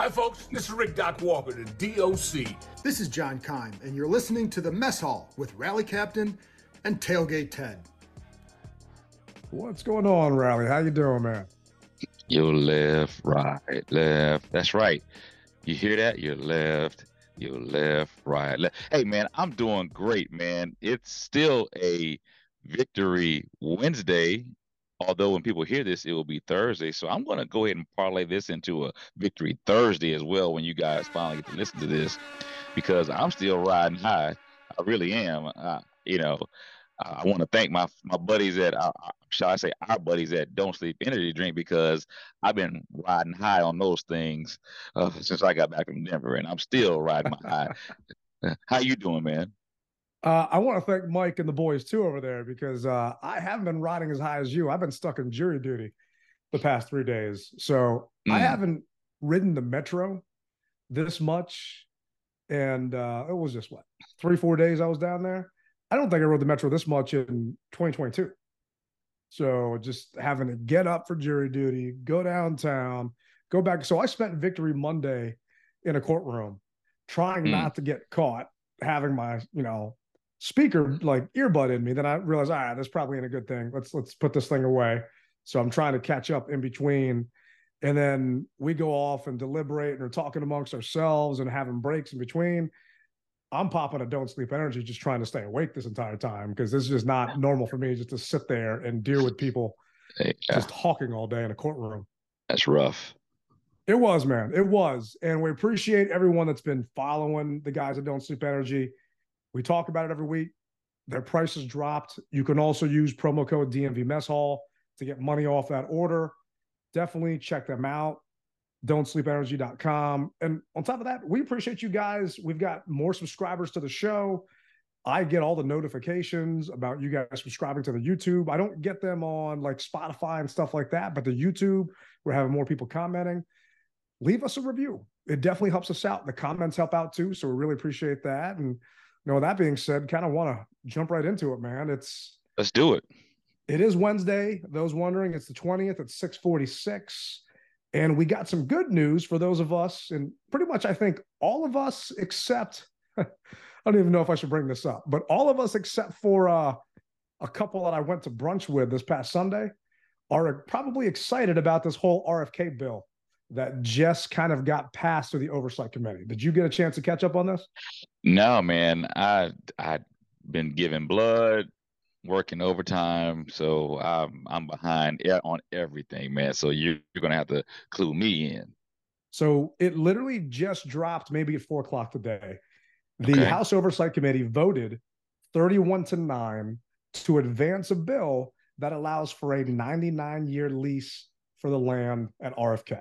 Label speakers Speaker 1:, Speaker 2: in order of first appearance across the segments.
Speaker 1: Hi, folks. This is Rick Doc Walker, the DOC.
Speaker 2: This is John Keim, and you're listening to the Mess Hall with Rally Captain and Tailgate Ted.
Speaker 3: What's going on, Rally? How you doing, man?
Speaker 4: You left, right, left. That's right. You hear that? You're left, you left, right, left. Hey, man, I'm doing great, man. It's still a victory Wednesday although when people hear this, it will be Thursday. So I'm going to go ahead and parlay this into a victory Thursday as well when you guys finally get to listen to this, because I'm still riding high. I really am. Uh, you know, I want to thank my my buddies at, uh, shall I say, our buddies at Don't Sleep Energy Drink because I've been riding high on those things uh, since I got back from Denver, and I'm still riding my high. How you doing, man?
Speaker 3: Uh, I want to thank Mike and the boys too over there because uh, I haven't been riding as high as you. I've been stuck in jury duty the past three days, so mm. I haven't ridden the metro this much. And uh, it was just what three, four days I was down there. I don't think I rode the metro this much in 2022. So just having to get up for jury duty, go downtown, go back. So I spent Victory Monday in a courtroom, trying mm. not to get caught having my you know speaker like earbud in me, then I realized, all right, that's probably ain't a good thing. Let's let's put this thing away. So I'm trying to catch up in between. And then we go off and deliberate and are talking amongst ourselves and having breaks in between. I'm popping a don't sleep energy, just trying to stay awake this entire time because this is just not normal for me just to sit there and deal with people yeah. just talking all day in a courtroom.
Speaker 4: That's rough.
Speaker 3: It was, man. It was. And we appreciate everyone that's been following the guys that don't sleep energy. We talk about it every week. Their prices dropped. You can also use promo code DMV Mess Hall to get money off that order. Definitely check them out. Don'tSleepEnergy.com. And on top of that, we appreciate you guys. We've got more subscribers to the show. I get all the notifications about you guys subscribing to the YouTube. I don't get them on like Spotify and stuff like that, but the YouTube, we're having more people commenting. Leave us a review. It definitely helps us out. The comments help out too. So we really appreciate that. And you know, that being said, kind of want to jump right into it, man. It's
Speaker 4: let's do it.
Speaker 3: It is Wednesday. Those wondering, it's the 20th at 646. And we got some good news for those of us, and pretty much I think all of us except I don't even know if I should bring this up, but all of us except for uh, a couple that I went to brunch with this past Sunday are probably excited about this whole RFK bill that just kind of got passed through the oversight committee. Did you get a chance to catch up on this?
Speaker 4: No, man. I I'd been giving blood, working overtime, so I'm I'm behind on everything, man. So you're, you're gonna have to clue me in.
Speaker 3: So it literally just dropped maybe at four o'clock today. The okay. House Oversight Committee voted 31 to 9 to advance a bill that allows for a 99 year lease for the land at RFK.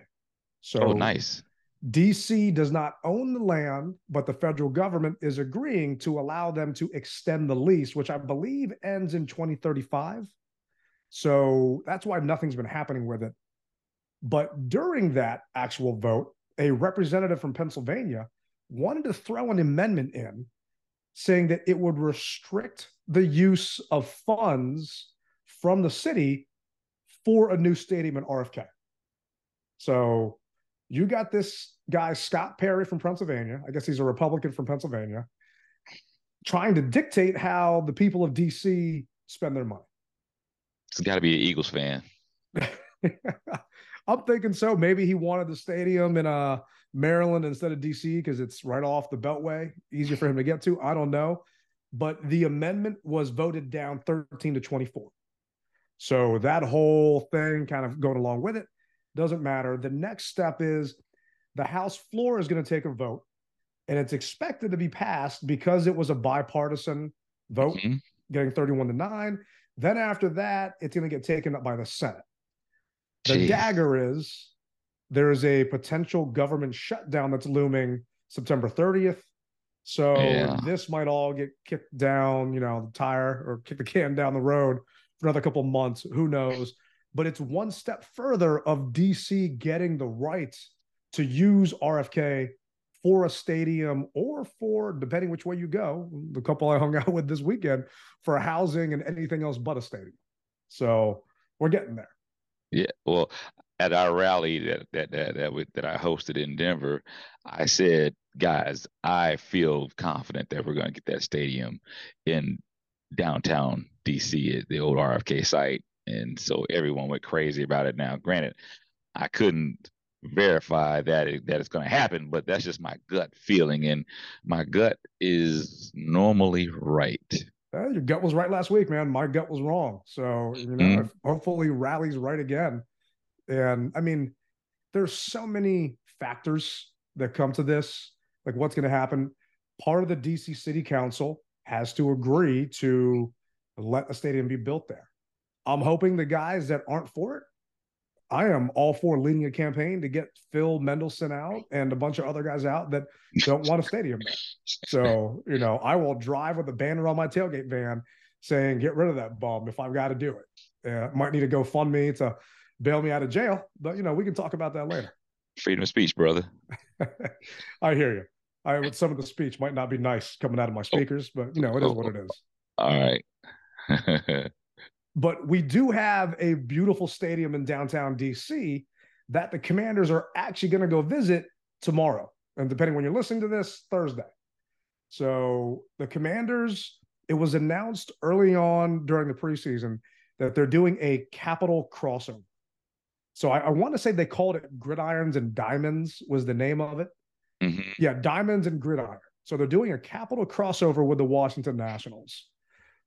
Speaker 3: So
Speaker 4: oh, nice.
Speaker 3: DC does not own the land, but the federal government is agreeing to allow them to extend the lease, which I believe ends in 2035. So that's why nothing's been happening with it. But during that actual vote, a representative from Pennsylvania wanted to throw an amendment in saying that it would restrict the use of funds from the city for a new stadium in RFK. So you got this guy, Scott Perry from Pennsylvania. I guess he's a Republican from Pennsylvania, trying to dictate how the people of DC spend their money.
Speaker 4: It's got to be an Eagles fan.
Speaker 3: I'm thinking so. Maybe he wanted the stadium in uh, Maryland instead of DC because it's right off the Beltway, easier for him to get to. I don't know. But the amendment was voted down 13 to 24. So that whole thing kind of going along with it doesn't matter. The next step is the House floor is going to take a vote, and it's expected to be passed because it was a bipartisan vote, mm-hmm. getting 31 to 9. Then after that, it's going to get taken up by the Senate. The Jeez. dagger is there is a potential government shutdown that's looming September 30th. So yeah. this might all get kicked down, you know, the tire or kick the can down the road for another couple months. Who knows? But it's one step further of DC getting the rights to use RFK for a stadium or for, depending which way you go, the couple I hung out with this weekend, for housing and anything else but a stadium. So we're getting there.
Speaker 4: Yeah. Well, at our rally that that that that, we, that I hosted in Denver, I said, guys, I feel confident that we're going to get that stadium in downtown DC at the old RFK site, and so everyone went crazy about it. Now, granted, I couldn't verify that it, that it's going to happen, but that's just my gut feeling, and my gut is normally right.
Speaker 3: Uh, your gut was right last week, man. My gut was wrong. So you know,
Speaker 4: Mhm.
Speaker 3: hopefully rallies right again. And I mean, there's so many factors that come to this. Like what's going to happen? Part of the DC City Council has to agree to let a stadium be built there. I'm hoping the guys that aren't for it. I am all for leading a campaign to get Phil Mendelson out and a bunch of other guys out that don't want a stadium. So, you know, I will drive with a banner on my tailgate van saying, get rid of that bum if I've got to do it. Uh, might need to go fund me to bail me out of jail, but, you know, we can talk about that later.
Speaker 4: Freedom of speech, brother.
Speaker 3: I hear you. I, with some of the speech might not be nice coming out of my speakers, but, you know, it is what it is.
Speaker 4: All right.
Speaker 3: But we do have a beautiful stadium in downtown DC that the commanders are actually going to go visit tomorrow. And depending when you're listening to this, Thursday. So the commanders, it was announced early on during the preseason that they're doing a capital crossover. So I, I want to say they called it Gridirons and Diamonds was the name of it.
Speaker 4: Mhm.
Speaker 3: Yeah, Diamonds and Gridiron. So they're doing a capital crossover with the Washington Nationals.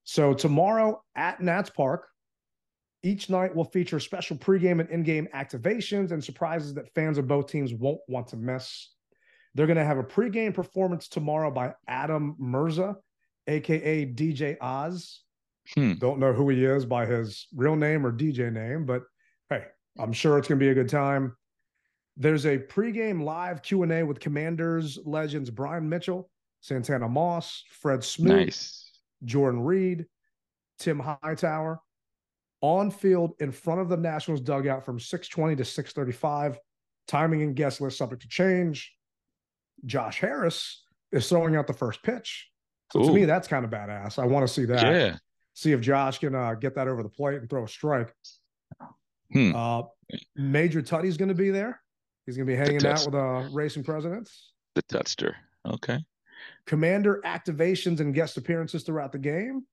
Speaker 3: So tomorrow at Nats Park, each night will feature special pregame and in-game activations and surprises that fans of both teams won't want to miss. They're going to have a pregame performance tomorrow by Adam Mirza, aka DJ Oz.
Speaker 4: Hmm.
Speaker 3: Don't know who he is by his real name or DJ name, but hey, I'm sure it's going to be a good time. There's a pregame live Q&A with Commanders legends Brian Mitchell, Santana Moss, Fred Smoot,
Speaker 4: Nice.
Speaker 3: Jordan Reed, Tim Hightower on field in front of the Nationals dugout from 620 to 635. Timing and guest list subject to change. Josh Harris is throwing out the first pitch. So to me, that's kind of badass. I want to see that.
Speaker 4: Yeah.
Speaker 3: See if Josh can uh, get that over the plate and throw a strike.
Speaker 4: Hmm.
Speaker 3: Uh, Major Tuddy's going to be there. He's going to be hanging out with uh, racing presidents.
Speaker 4: The Tutster. Okay.
Speaker 3: Commander activations and guest appearances throughout the game.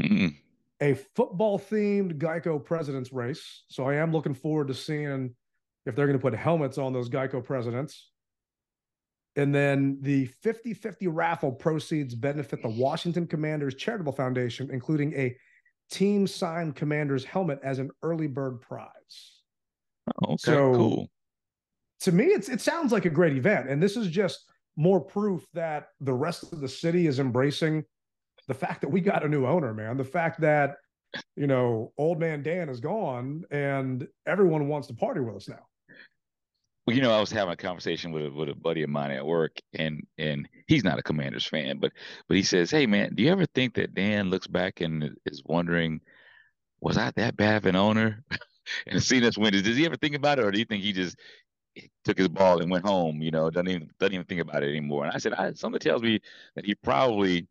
Speaker 4: Mm.
Speaker 3: a football themed Geico presidents race. So I am looking forward to seeing if they're going to put helmets on those Geico presidents. And then the 50 50 raffle proceeds benefit the Washington Commanders Charitable Foundation, including a team signed commander's helmet as an early bird prize.
Speaker 4: Okay.
Speaker 3: So-
Speaker 4: cool.
Speaker 3: To me, it's it sounds like a great event. And this is just more proof that the rest of the city is embracing the fact that we got a new owner, man. The fact that you know, old man Dan is gone and everyone wants to party with us now.
Speaker 4: Well, you know, I was having a conversation with a, with a buddy of mine at work, and and he's not a Commanders fan, but but he says, "Hey, man, do you ever think that Dan looks back and is wondering, was I that bad of an owner?" and seeing us win, does he ever think about it, or do you think he just took his ball and went home? You know, doesn't even doesn't even think about it anymore. And I said, I, something tells me that he probably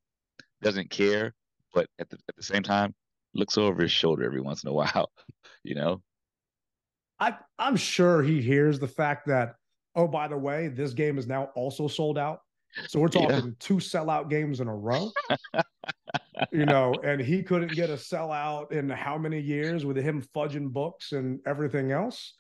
Speaker 4: doesn't care, but at the at the same time, looks over his shoulder every once in a while. You know,
Speaker 3: I I'm sure he hears the fact that, oh, by the way, this game is now also sold out. So we're
Speaker 4: Yeah.
Speaker 3: talking two sellout games in a row. you know, and he couldn't get a sellout in how many years with him fudging books and everything else.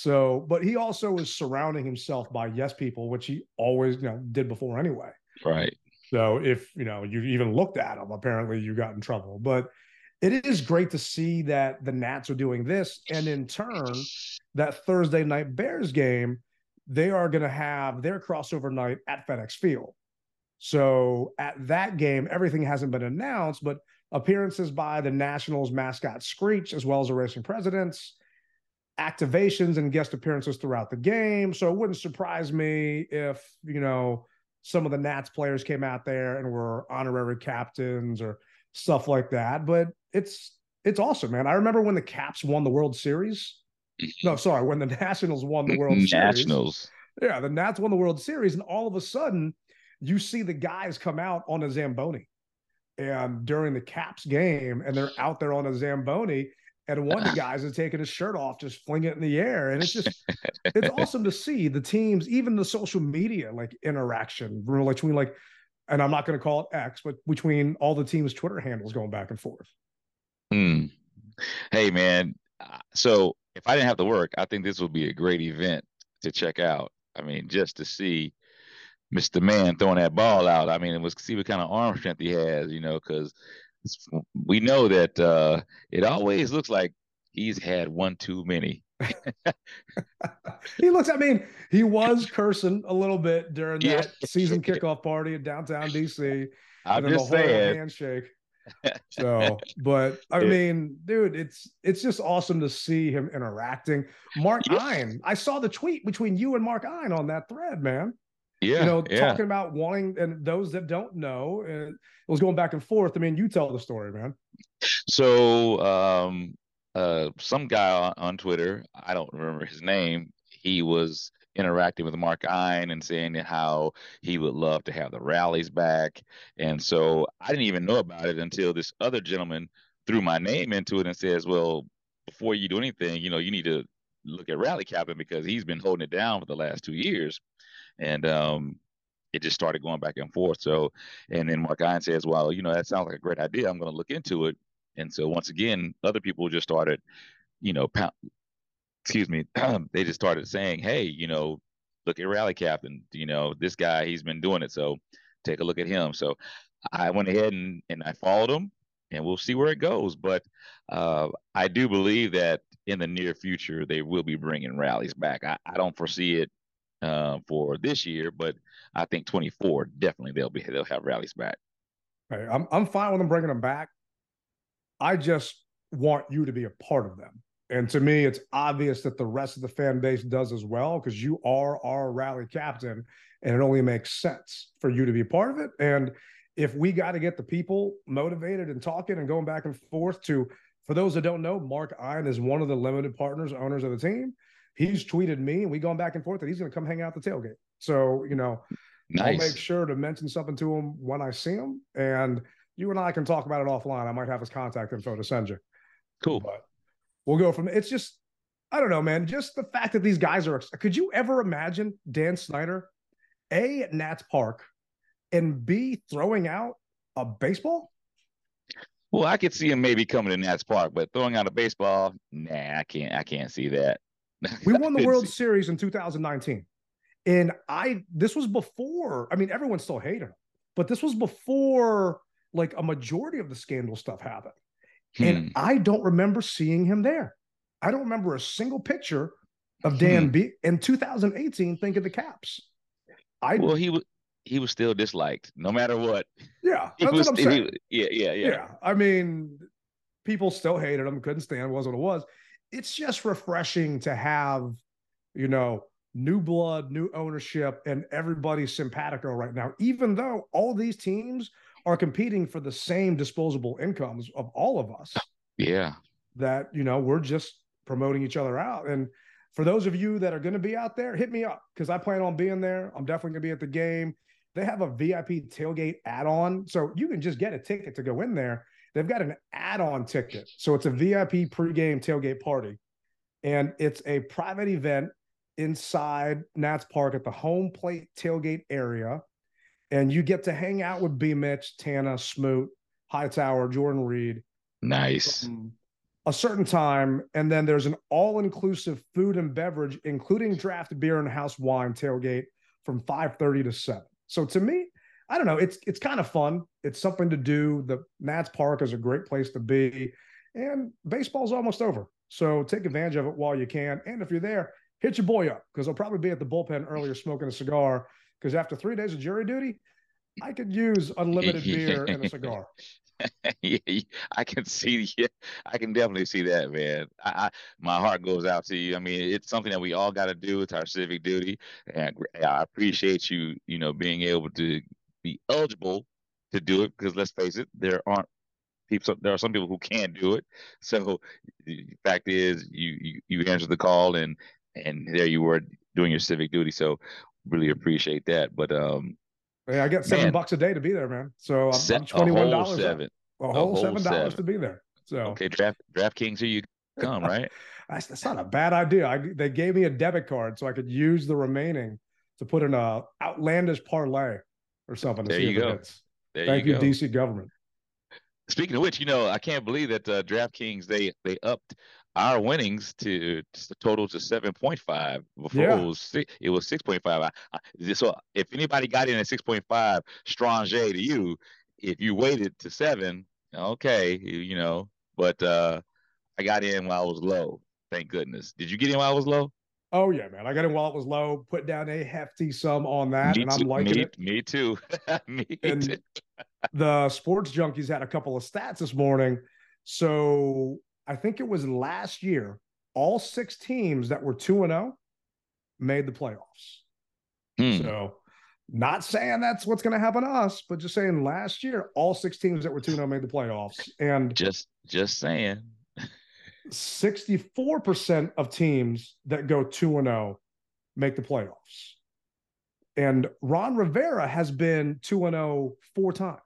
Speaker 3: So, but he also was surrounding himself by yes people, which he always, you know, did before anyway.
Speaker 4: right?
Speaker 3: So if you know you even looked at him, apparently you got in trouble. But it is great to see that the Nats are doing this, and in turn, that Thursday night Bears game, they are going to have their crossover night at FedEx Field. So at that game, everything hasn't been announced, but appearances by the Nationals mascot Screech, as well as the racing presidents, activations and guest appearances throughout the game. So it wouldn't surprise me if, you know, some of the Nats players came out there and were honorary captains or stuff like that. But it's it's awesome, man. I remember when the Caps won the World Series. No, sorry, when the Nationals won the World Series.
Speaker 4: Nationals.
Speaker 3: Yeah, the Nats won the World Series, and all of a sudden, you see the guys come out on a Zamboni. And during the Caps game, and they're out there on a Zamboni, and one of the guys is taking his shirt off, just fling it in the air. And it's just, it's awesome to see the teams, even the social media like interaction between like, and I'm not going to call it X, but between all the teams' Twitter handles going back and forth.
Speaker 4: Hmm. Hey, man. So if I didn't have to work, I think this would be a great event to check out. I mean, just to see Mr. Man throwing that ball out. I mean, it was see what kind of arm strength he has, you know, because we know that uh, it always looks like he's had one too many.
Speaker 3: he looks. I mean, he was cursing a little bit during that season kickoff party in downtown DC.
Speaker 4: I'm just saying.
Speaker 3: Handshake. So, but I mean, dude, it's it's just awesome to see him interacting. Mark yeah. Ein, I saw the tweet between you and Mark Ein on that thread, man.
Speaker 4: Yeah,
Speaker 3: you know,
Speaker 4: yeah.
Speaker 3: talking about wanting, and those that don't know, it was going back and forth. I mean, you tell the story, man.
Speaker 4: So, um, uh, some guy on, on Twitter, I don't remember his name. He was interacting with Mark Ein and saying how he would love to have the rallies back. And so I didn't even know about it until this other gentleman threw my name into it and says, "Well, before you do anything, you know, you need to look at rally captain because he's been holding it down for the last two years." And um, it just started going back and forth. So, and then Mark Ein says, "Well, you know, that sounds like a great idea. I'm going to look into it." And so once again, other people just started, you know, pound, excuse me, they just started saying, "Hey, you know, look at Rally Captain. You know, this guy, he's been doing it. So take a look at him." So I went ahead and and I followed him, and we'll see where it goes. But uh, I do believe that in the near future they will be bringing rallies back. I, I don't foresee it uh, for this year, but I think 24 definitely they'll be they'll have rallies back.
Speaker 3: I'm I'm fine with them bringing them back. I just want you to be a part of them. And to me, it's obvious that the rest of the fan base does as well because you are our rally captain, and it only makes sense for you to be a part of it. And if we got to get the people motivated and talking and going back and forth to, for those that don't know, Mark Ein is one of the limited partners, owners of the team he's tweeted me and we going back and forth that he's going to come hang out the tailgate. So, you know, nice. I'll make sure to mention something to him when I see him. And you and I can talk about it offline. I might have his contact info to send you.
Speaker 4: Cool.
Speaker 3: But we'll go from it's just, I don't know, man. Just the fact that these guys are, could you ever imagine Dan Snyder, A, at Nats Park, and B, throwing out a baseball?
Speaker 4: Well, I could see him maybe coming to Nats Park, but throwing out a baseball, nah, I can't. I can't see that.
Speaker 3: We won the World Series in 2019. And I this was before, I mean, everyone still hated him, but this was before like a majority of the scandal stuff happened. Hmm. And I don't remember seeing him there. I don't remember a single picture of Dan hmm. B in 2018 think of the caps.
Speaker 4: I well he was he was still disliked no matter what.
Speaker 3: Yeah, that's was, what I'm saying.
Speaker 4: He, yeah, yeah, yeah.
Speaker 3: Yeah. I mean, people still hated him, couldn't stand, was what it was it's just refreshing to have, you know, new blood, new ownership, and everybody's simpatico right now, even though all these teams are competing for the same disposable incomes of all of us.
Speaker 4: Yeah.
Speaker 3: That, you know, we're just promoting each other out. And for those of you that are going to be out there, hit me up because I plan on being there. I'm definitely going to be at the game. They have a VIP tailgate add on. So you can just get a ticket to go in there they've got an add-on ticket. So it's a VIP pregame tailgate party. And it's a private event inside Nats Park at the home plate tailgate area. And you get to hang out with B Mitch, Tana, Smoot, Hightower, Jordan Reed.
Speaker 4: Nice. Mm-hmm.
Speaker 3: A certain time. And then there's an all-inclusive food and beverage, including draft beer and house wine tailgate from 5:30 to 7. So to me, I don't know. It's it's kind of fun. It's something to do. The Nats Park is a great place to be, and baseball's almost over. So take advantage of it while you can. And if you're there, hit your boy up because I'll probably be at the bullpen earlier smoking a cigar. Because after three days of jury duty, I could use unlimited beer and a cigar.
Speaker 4: yeah, I can see. Yeah, I can definitely see that, man. I, I, my heart goes out to you. I mean, it's something that we all got to do. It's our civic duty, and I appreciate you. You know, being able to be eligible to do it because let's face it, there aren't people. There are some people who can't do it. So the fact is, you you, you answered the call and and there you were doing your civic duty. So really appreciate that. But um,
Speaker 3: yeah, I get seven man, bucks a day to be there, man. So I'm, I'm twenty one dollars.
Speaker 4: Seven.
Speaker 3: A whole, a whole seven dollars to be there. So
Speaker 4: okay, draft DraftKings, here you come, right?
Speaker 3: that's, that's not a bad idea. I, they gave me a debit card so I could use the remaining to put in a outlandish parlay or something.
Speaker 4: There you go. There
Speaker 3: Thank
Speaker 4: you, go.
Speaker 3: DC government.
Speaker 4: Speaking of which, you know, I can't believe that uh, DraftKings they they upped our winnings to, to total to seven point five. Before
Speaker 3: Yeah.
Speaker 4: it was six, it was six point five. So if anybody got in at six point five, strange to you. If you waited to seven, okay, you, you know. But uh I got in while I was low. Thank goodness. Did you get in while I was low?
Speaker 3: Oh yeah, man. I got in while it was low, put down a hefty sum on that,
Speaker 4: me
Speaker 3: and I'm
Speaker 4: too,
Speaker 3: liking
Speaker 4: me,
Speaker 3: it.
Speaker 4: Me too. me
Speaker 3: And
Speaker 4: too.
Speaker 3: the sports junkies had a couple of stats this morning. So I think it was last year, all six teams that were 2 and 0 made the playoffs.
Speaker 4: Hmm.
Speaker 3: So not saying that's what's going to happen to us, but just saying last year, all six teams that were 2 and 0 made the playoffs. And
Speaker 4: Just just saying.
Speaker 3: 64% of teams that go 2 and 0 make the playoffs. And Ron Rivera has been 2 and 0 four times.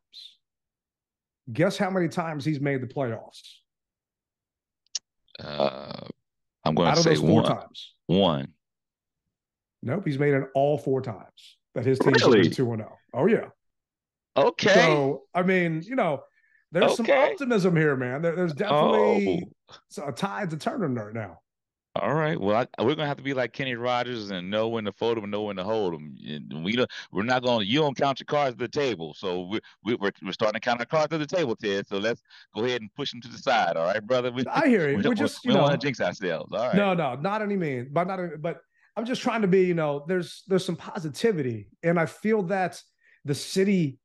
Speaker 3: Guess how many times he's made the playoffs?
Speaker 4: Uh I'm gonna
Speaker 3: Out of
Speaker 4: say
Speaker 3: those four
Speaker 4: one.
Speaker 3: times.
Speaker 4: One.
Speaker 3: Nope, he's made it all four times that his team's
Speaker 4: Really?
Speaker 3: been 2 and 0. Oh yeah.
Speaker 4: Okay.
Speaker 3: So, I mean, you know, there's some optimism here, man. There, there's
Speaker 4: oh,
Speaker 3: definitely a tide's a turning right now.
Speaker 4: all right. Well, I, we're gonna have to be like Kenny Rogers and know when to fold them and know when to hold them. We don't. We're not going. to You don't count your cards at the table. So we're we, we're we're starting to count our cards at the table, Ted. So let's go ahead and push them to the side. All right, brother. We,
Speaker 3: I hear you.
Speaker 4: we
Speaker 3: We're just,
Speaker 4: we
Speaker 3: you
Speaker 4: don't
Speaker 3: know,
Speaker 4: want to jinx ourselves. All right.
Speaker 3: No, no, not any means, but not. any- But I'm just trying to be. You know, there's there's some positivity, and I feel that the city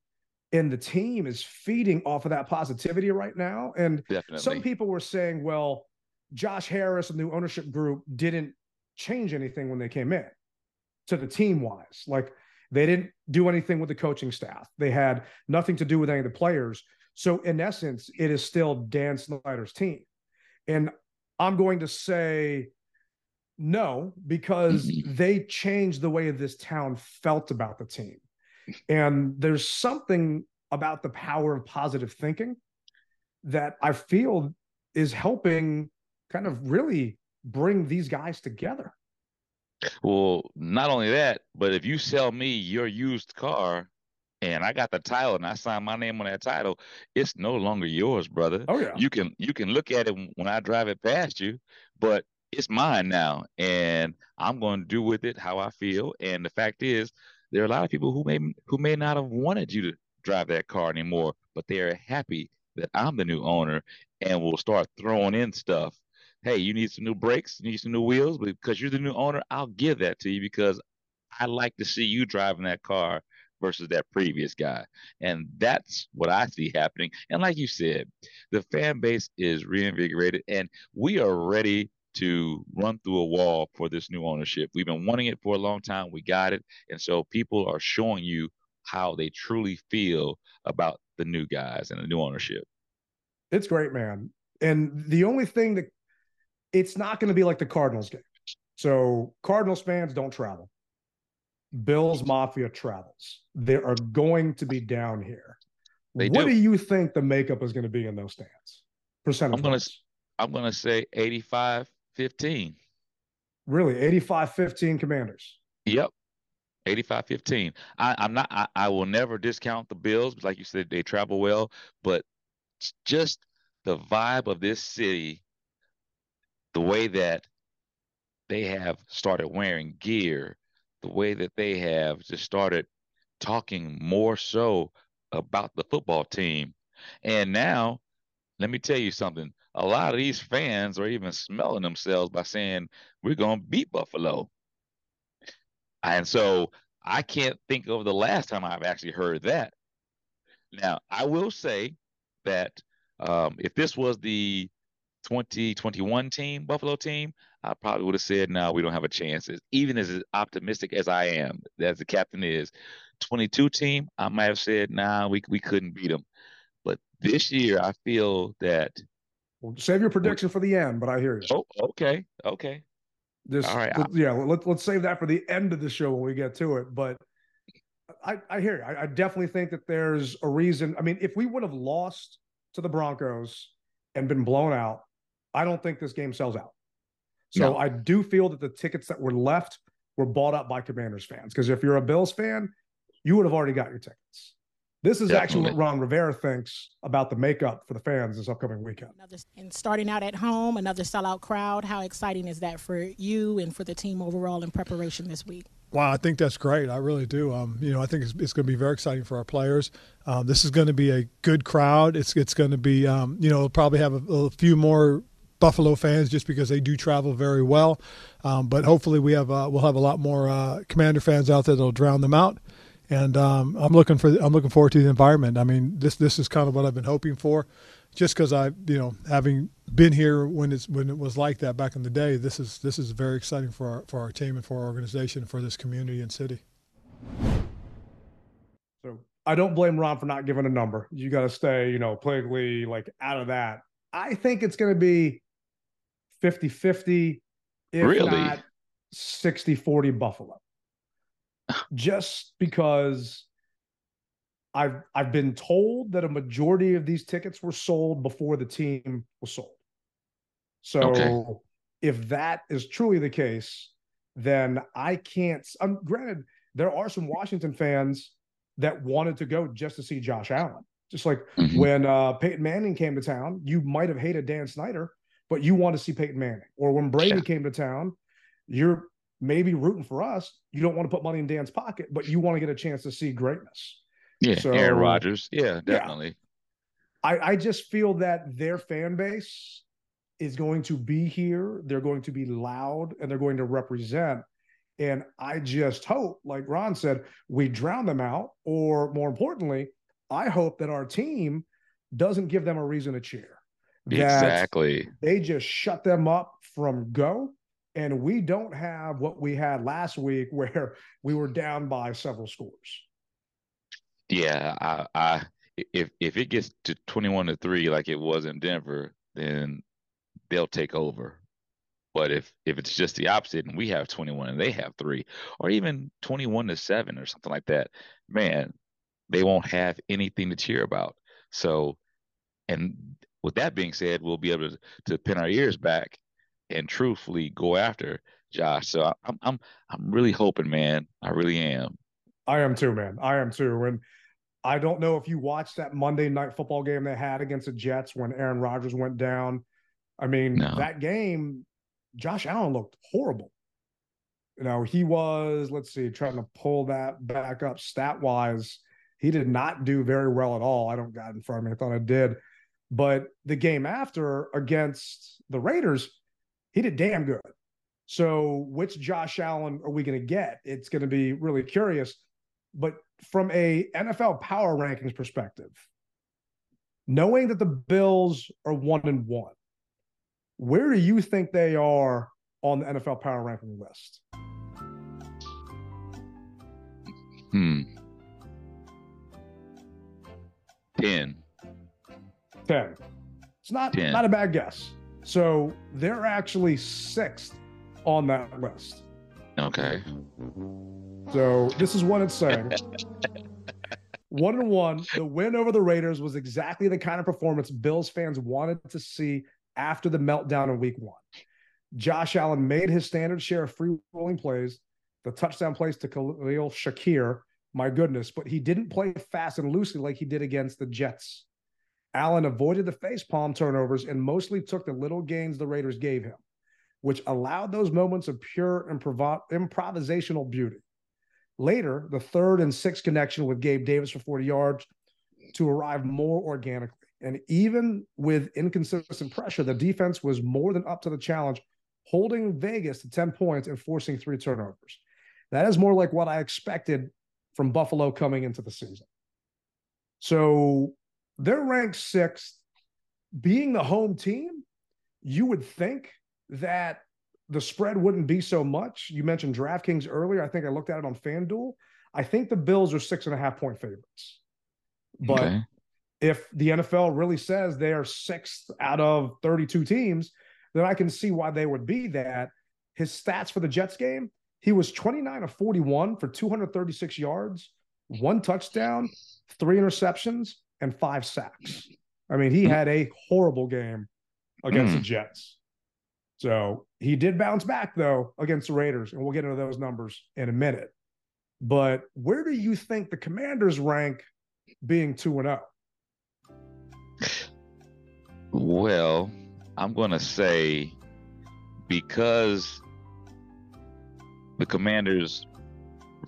Speaker 3: and the team is feeding off of that positivity right now. And
Speaker 4: Definitely.
Speaker 3: some people were saying, well, Josh Harris and the ownership group didn't change anything when they came in to the team wise. Like they didn't do anything with the coaching staff. They had nothing to do with any of the players. So in essence, it is still Dan Snyder's team. And I'm going to say no, because
Speaker 4: Mhm.
Speaker 3: they changed the way this town felt about the team. And there's something about the power of positive thinking that I feel is helping kind of really bring these guys together.
Speaker 4: Well, not only that, but if you sell me your used car and I got the title and I sign my name on that title, it's no longer yours, brother.
Speaker 3: Oh yeah.
Speaker 4: You can you can look at it when I drive it past you, but it's mine now and I'm going to do with it how I feel. And the fact is, there are a lot of people who may who may not have wanted you to drive that car anymore, but they are happy that I'm the new owner and will start throwing in stuff hey, you need some new brakes, you need some new wheels, because you're the new owner, I'll give that to you because I like to see you driving that car versus that previous guy. And that's what I see happening. And like you said, the fan base is reinvigorated and we are ready to run through a wall for this new ownership. We've been wanting it for a long time. We got it. And so people are showing you how they truly feel about the new guys and the new ownership.
Speaker 3: It's great, man. And the only thing that it's not going to be like the Cardinals game. So Cardinals fans don't travel. Bills Mafia travels. They are going to be down here.
Speaker 4: They
Speaker 3: what
Speaker 4: do.
Speaker 3: do. you think the makeup is going to be in those stands? Percentage.
Speaker 4: I'm gonna? I'm gonna say 85 15.
Speaker 3: really 85-15 Commanders.
Speaker 4: Yep. 85 15. I, I'm not, I, I will never discount the Bills. but Like you said, they travel well, but just the vibe of this city, the way that they have started wearing gear, the way that they have just started talking more so about the football team. And now, let me tell you something. A lot of these fans are even smelling themselves by saying, we're going to beat Buffalo. And so I can't think of the last time I've actually heard that. Now, I will say that um, if this was the 2021 team, Buffalo team, I probably would have said, no, we don't have a chance. Even as optimistic as I am, as the captain is, 22 team, I might have said, nah, we, we couldn't beat them. But this year, I feel that,
Speaker 3: Well, save your prediction for the end, but I hear you.
Speaker 4: oh, okay, okay.
Speaker 3: Just,
Speaker 4: All right,
Speaker 3: yeah, let, let's save that for the end of the show when we get to it. But I, I hear you. I, I definitely think that there's a reason. I mean, if we would have lost to the Broncos and been blown out, I don't think this game sells out. So
Speaker 4: No.
Speaker 3: I do feel that the tickets that were left were bought up by Commanders fans. Because if you're a Bills fan, you would have already got your tickets. This is actually what Ron Rivera thinks about the makeup for the fans this upcoming weekend.
Speaker 5: Another and starting out at home, another sellout crowd. How exciting is that for you and for the team overall in preparation this week?
Speaker 6: Wow, I think that's great. I really do. Um, you know, I think it's, it's going to be very exciting for our players. Um, this is going to be a good crowd. It's it's going to be, um, you know, we'll probably have a, a few more Buffalo fans just because they do travel very well. Um, but hopefully, we have uh, we'll have a lot more uh, Commander fans out there that'll drown them out. And um, I'm looking for I'm looking forward to the environment. I mean, this this is kind of what I've been hoping for, just because I you know having been here when it's when it was like that back in the day. This is this is very exciting for our for our team and for our organization for this community and city.
Speaker 3: So I don't blame Ron for not giving a number. You got to stay, you know, politically like out of that. I think it's going to be 50 50, if
Speaker 4: Really?
Speaker 3: not 60 40 Buffalo. Just because I've I've been told that a majority of these tickets were sold before the team was sold. So
Speaker 4: Okay.
Speaker 3: if that is truly the case, then I can't. Um, granted, there are some Washington fans that wanted to go just to see Josh Allen. Just like
Speaker 4: Mhm.
Speaker 3: when uh, Peyton Manning came to town, you might have hated Dan Snyder, but you want to see Peyton Manning. Or when Brady
Speaker 4: Yeah.
Speaker 3: came to town, you're maybe rooting for us. You don't want to put money in Dan's pocket, but you want to get a chance to see greatness.
Speaker 4: Yeah,
Speaker 3: So-
Speaker 4: Aaron Rodgers. Yeah, definitely.
Speaker 3: I, I just feel that their fan base is going to be here. They're going to be loud and they're going to represent. And I just hope, like Ron said, we drown them out. Or more importantly, I hope that our team doesn't give them a reason to cheer. That
Speaker 4: Exactly.
Speaker 3: they just shut them up from go. And we don't have what we had last week where we were down by several scores.
Speaker 4: Yeah, I, I if if it gets to 21 to 3 like it was in Denver, then they'll take over. But if if it's just the opposite and we have 21 and they have 3 or even 21 to 7 or something like that, man, they won't have anything to cheer about. So and with that being said, we'll be able to, to pin our ears back and truthfully go after Josh. So I, I'm I'm I'm really hoping, man. I really am.
Speaker 3: I am too, man. I am too. And I don't know if you watched that Monday night football game they had against the Jets when Aaron Rodgers went down. I mean,
Speaker 4: No.
Speaker 3: that game, Josh Allen looked horrible. You know, he was, let's see, trying to pull that back up stat wise. He did not do very well at all. I don't got in front of me. I thought I did. But the game after against the Raiders, he did damn good. So, which Josh Allen are we going to get? It's going to be really curious. But from a NFL power rankings perspective, knowing that the Bills are one and one, where do you think they are on the NFL power ranking list?
Speaker 4: Hmm. 10.
Speaker 3: 10. It's not
Speaker 4: 10.
Speaker 3: not a bad guess. So they're actually sixth on that list.
Speaker 4: Okay.
Speaker 3: So this is what it's saying. one and one. The win over the Raiders was exactly the kind of performance Bills fans wanted to see after the meltdown in week one. Josh Allen made his standard share of free rolling plays, the touchdown plays to Khalil Shakir. My goodness, but he didn't play fast and loosely like he did against the Jets. Allen avoided the face palm turnovers and mostly took the little gains the Raiders gave him, which allowed those moments of pure improv- improvisational beauty. Later, the third and sixth connection with Gabe Davis for 40 yards to arrive more organically. And even with inconsistent pressure, the defense was more than up to the challenge, holding Vegas to 10 points and forcing three turnovers. That is more like what I expected from Buffalo coming into the season. So they're ranked sixth. Being the home team, you would think that the spread wouldn't be so much. You mentioned DraftKings earlier. I think I looked at it on FanDuel. I think the Bills are six and a half point favorites. But
Speaker 4: okay.
Speaker 3: if the NFL really says they are sixth out of 32 teams, then I can see why they would be that. His stats for the Jets game, he was 29 of 41 for 236 yards, one touchdown, three interceptions, and five sacks. I mean, he had a horrible game against
Speaker 4: Mm.
Speaker 3: the Jets. So he did bounce back though against the Raiders, and we'll get into those numbers in a minute. But where do you think the Commanders rank being two and oh? zero?
Speaker 4: Well, I'm going to say because the Commanders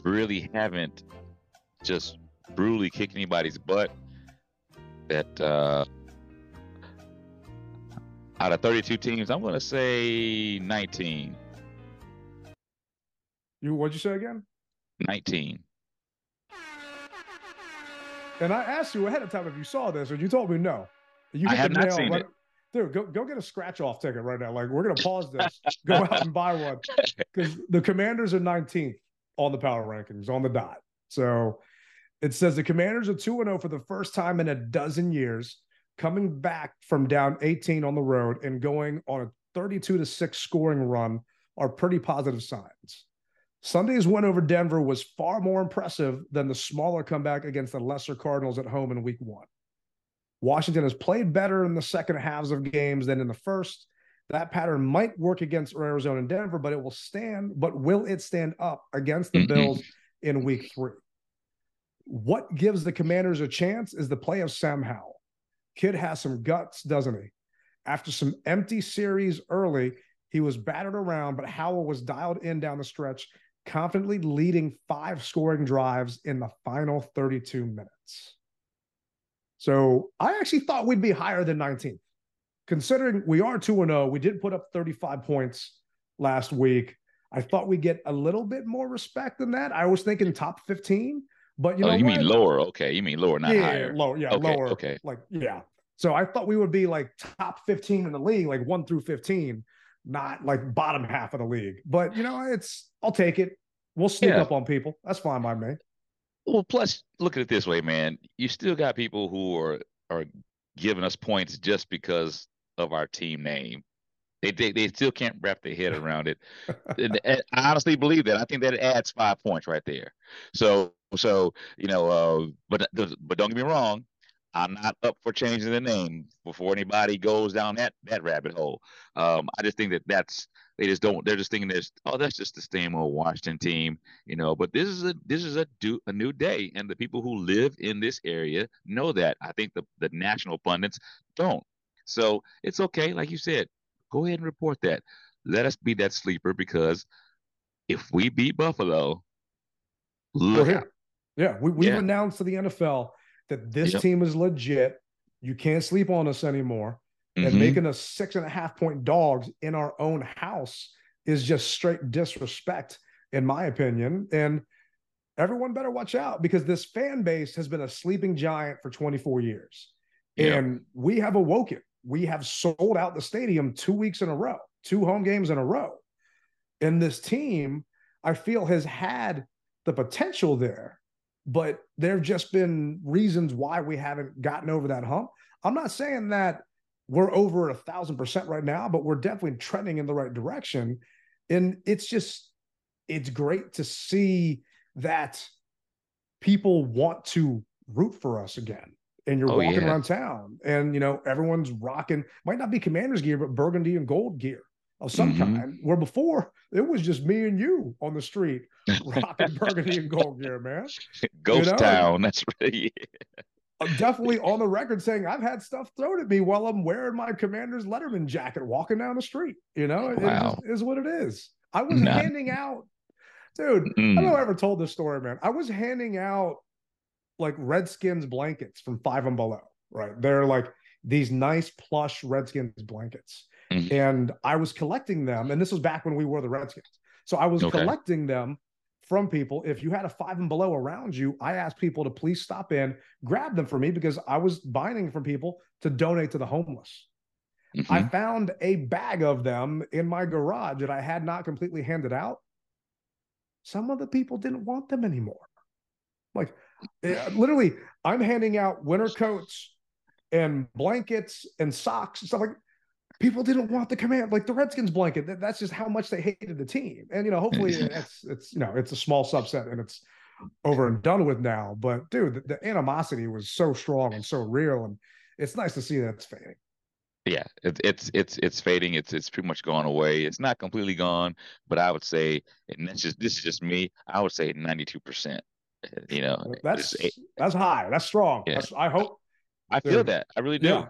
Speaker 4: really haven't just brutally kicked anybody's butt, that uh, out of 32 teams, I'm going to say 19.
Speaker 3: You what'd you say again?
Speaker 4: 19.
Speaker 3: And I asked you ahead of time if you saw this, and you told me no. You
Speaker 4: I have not seen
Speaker 3: right-
Speaker 4: it.
Speaker 3: Dude, go go get a scratch off ticket right now. Like we're gonna pause this, go out and buy one because the Commanders are 19th on the power rankings on the dot. So it says the Commanders are 2 0 for the first time in a dozen years, coming back from down 18 on the road and going on a 32 to 6 scoring run are pretty positive signs. Sunday's win over Denver was far more impressive than the smaller comeback against the lesser Cardinals at home in week one. Washington has played better in the second halves of games than in the first. That pattern might work against Arizona and Denver, but it will stand, but will it stand up against the Bills in week three? What gives the commanders a chance is the play of Sam Howell. Kid has some guts, doesn't he? After some empty series early, he was battered around, but Howell was dialed in down the stretch, confidently leading five scoring drives in the final 32 minutes. So I actually thought we'd be higher than 19th. Considering we are 2 0, we did put up 35 points last week. I thought we'd get a little bit more respect than that. I was thinking top 15, but you
Speaker 4: oh,
Speaker 3: know
Speaker 4: you
Speaker 3: what?
Speaker 4: mean lower? Okay, you mean lower, not
Speaker 3: yeah,
Speaker 4: higher.
Speaker 3: lower, yeah,
Speaker 4: Okay,
Speaker 3: lower.
Speaker 4: okay.
Speaker 3: Like, yeah. So I thought we would be like top 15 in the league, like one through 15, not like bottom half of the league. But you know, it's I'll take it. We'll sneak
Speaker 4: Yeah.
Speaker 3: up on people. That's fine by me.
Speaker 4: Well, plus, look at it this way, man. You still got people who are are giving us points just because of our team name. They they, they still can't wrap their head around it. I honestly believe that. I think that it adds five points right there. So so you know, uh, but but don't get me wrong. I'm not up for changing the name before anybody goes down that that rabbit hole. Um, I just think that that's they just don't. They're just thinking this. Oh, that's just the same old Washington team, you know. But this is a this is a do a new day, and the people who live in this area know that. I think the the national pundits don't. So it's okay, like you said. Go ahead and report that. Let us be that sleeper because if we beat Buffalo, look
Speaker 3: here.
Speaker 4: out.
Speaker 3: Yeah, we, we've
Speaker 4: Yeah.
Speaker 3: announced to the NFL that this
Speaker 4: Yep.
Speaker 3: team is legit. You can't sleep on us anymore. And
Speaker 4: Mhm.
Speaker 3: making us six and a half point dogs in our own house is just straight disrespect, in my opinion. And everyone better watch out because this fan base has been a sleeping giant for 24 years.
Speaker 4: Yep.
Speaker 3: And we have awoken. We have sold out the stadium two weeks in a row, two home games in a row. And this team, I feel, has had the potential there, but there have just been reasons why we haven't gotten over that hump. I'm not saying that we're over a thousand percent right now, but we're definitely trending in the right direction. And it's just, it's great to see that people want to root for us again. And you're
Speaker 4: Oh,
Speaker 3: walking
Speaker 4: yeah.
Speaker 3: around town and, you know, everyone's rocking, might not be commander's gear, but burgundy and gold gear of some
Speaker 4: Mhm.
Speaker 3: kind. Where before it was just me and you on the street rocking burgundy and gold gear, man.
Speaker 4: Ghost
Speaker 3: know,
Speaker 4: Town. That's really
Speaker 3: I'm definitely on the record saying I've had stuff thrown at me while I'm wearing my commander's Letterman jacket walking down the street. You know, it
Speaker 4: Wow.
Speaker 3: just is what it is. I was handing out, dude. I don't know
Speaker 4: Mm.
Speaker 3: I ever told this story, man. I was handing out like Redskins blankets from five and below, right? They're like these nice plush Redskins blankets.
Speaker 4: Mhm.
Speaker 3: And I was collecting them. And this was back when we were the Redskins. So I was
Speaker 4: Okay.
Speaker 3: collecting them from people. If you had a five and below around you, I asked people to please stop in, grab them for me because I was buying from people to donate to the homeless. I
Speaker 4: Mhm.
Speaker 3: found a bag of them in my garage that I had not completely handed out. Some of the people didn't want them anymore. Like, eh, literally, I'm handing out winter coats and blankets and socks and stuff like. People didn't want the command, like the Redskins blanket. That, that's just how much they hated the team. And you know, hopefully, it's it's you know, it's a small subset and it's over and done with now. But dude, the, the animosity was so strong and so real, and it's nice to see that it's fading.
Speaker 4: Yeah, it's it's it's it's fading. It's it's pretty much gone away. It's not completely gone, but I would say, and that's just this is just me. I would say ninety two percent. You know,
Speaker 3: that's that's high. That's strong. Yeah. That's, I hope.
Speaker 4: I feel that. I really do. Yeah,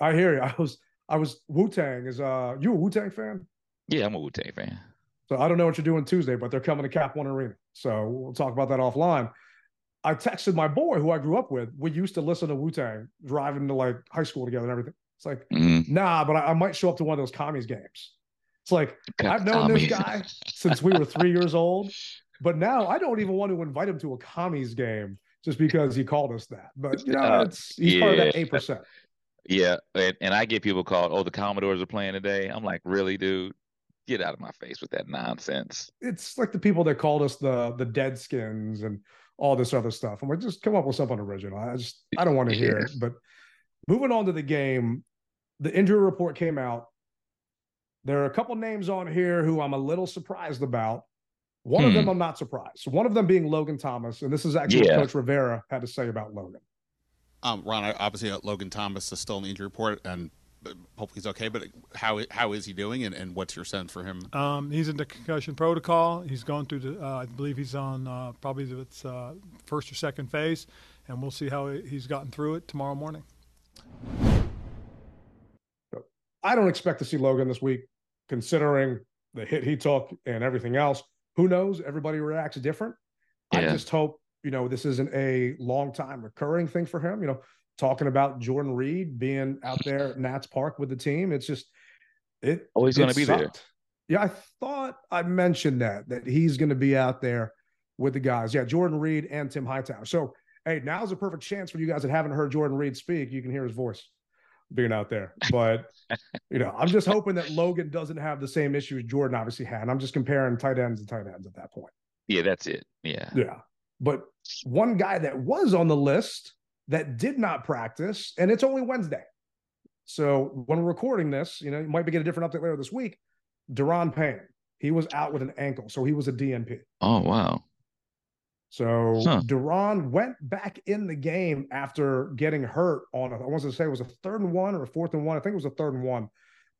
Speaker 3: I hear you. I was I was Wu Tang. Is uh you a Wu Tang fan?
Speaker 4: Yeah, I'm a Wu Tang fan.
Speaker 3: So I don't know what you're doing Tuesday, but they're coming to Cap One Arena. So we'll talk about that offline. I texted my boy who I grew up with. We used to listen to Wu Tang driving to like high school together and everything. It's like, mm-hmm. nah, but I, I, might show up to one of those commies games. It's like I've known commies. this guy since we were three years old, but now I don't even want to invite him to a commies game just because he called us that. But you know, uh, it's he's yeah. part of that eight percent.
Speaker 4: Yeah, and, and I get people called, oh, the Commodores are playing today. I'm like, really, dude? Get out of my face with that nonsense.
Speaker 3: It's like the people that called us the the Deadskins and all this other stuff. I'm like, just come up with something original. I just I don't want to hear yeah. it. But moving on to the game, the injury report came out. There are a couple names on here who I'm a little surprised about. One hmm. of them I'm not surprised. One of them being Logan Thomas, and this is actually yeah. what Coach Rivera had to say about Logan.
Speaker 7: Um, Ron, obviously uh, Logan Thomas is still in the injury report, and uh, hopefully he's okay. But how how is he doing, and, and what's your sense for him?
Speaker 6: Um, he's in the concussion protocol. He's going through the. Uh, I believe he's on uh, probably its uh, first or second phase, and we'll see how he's gotten through it tomorrow morning.
Speaker 3: I don't expect to see Logan this week, considering the hit he took and everything else. Who knows? Everybody reacts different. Yeah. I just hope you know, this isn't a long time recurring thing for him. You know, talking about Jordan Reed being out there at Nats Park with the team. It's just it
Speaker 4: always going to be there.
Speaker 3: Yeah, I thought I mentioned that that he's going to be out there with the guys. Yeah, Jordan Reed and Tim Hightower. So hey, now's a perfect chance for you guys that haven't heard Jordan Reed speak. You can hear his voice being out there. But you know, I'm just hoping that Logan doesn't have the same issues Jordan obviously had. I'm just comparing tight ends and tight ends at that point.
Speaker 4: Yeah, that's it. Yeah.
Speaker 3: Yeah. But one guy that was on the list that did not practice, and it's only Wednesday. So when we're recording this, you know, you might be getting a different update later this week. Daron Payne, he was out with an ankle, so he was a DNP.
Speaker 4: Oh wow.
Speaker 3: So huh. Daron went back in the game after getting hurt on a, I want to say it was a third and one or a fourth and one. I think it was a third and one.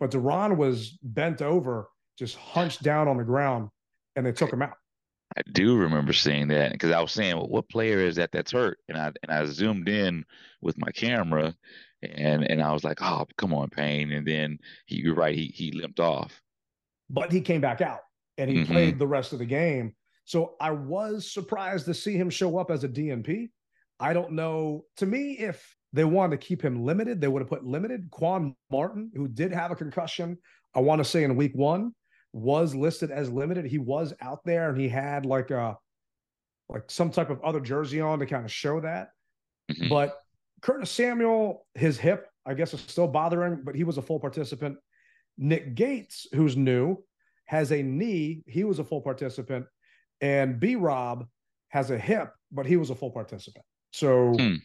Speaker 3: But Daron was bent over, just hunched down on the ground, and they took him out.
Speaker 4: I do remember seeing that because I was saying, well, what player is that that's hurt? And I and I zoomed in with my camera, and and I was like, oh, come on, Payne. And then he, you're right, he he limped off.
Speaker 3: But he came back out and he mm-hmm. played the rest of the game. So I was surprised to see him show up as a DNP. I don't know. To me, if they wanted to keep him limited, they would have put limited. Quan Martin, who did have a concussion, I want to say in week one, was listed as limited. He was out there and he had like a like some type of other jersey on to kind of show that. Mm-hmm. But Curtis Samuel, his hip, I guess, is still bothering, but he was a full participant. Nick Gates, who's new, has a knee. He was a full participant. And B Rob has a hip, but he was a full participant. So, mm.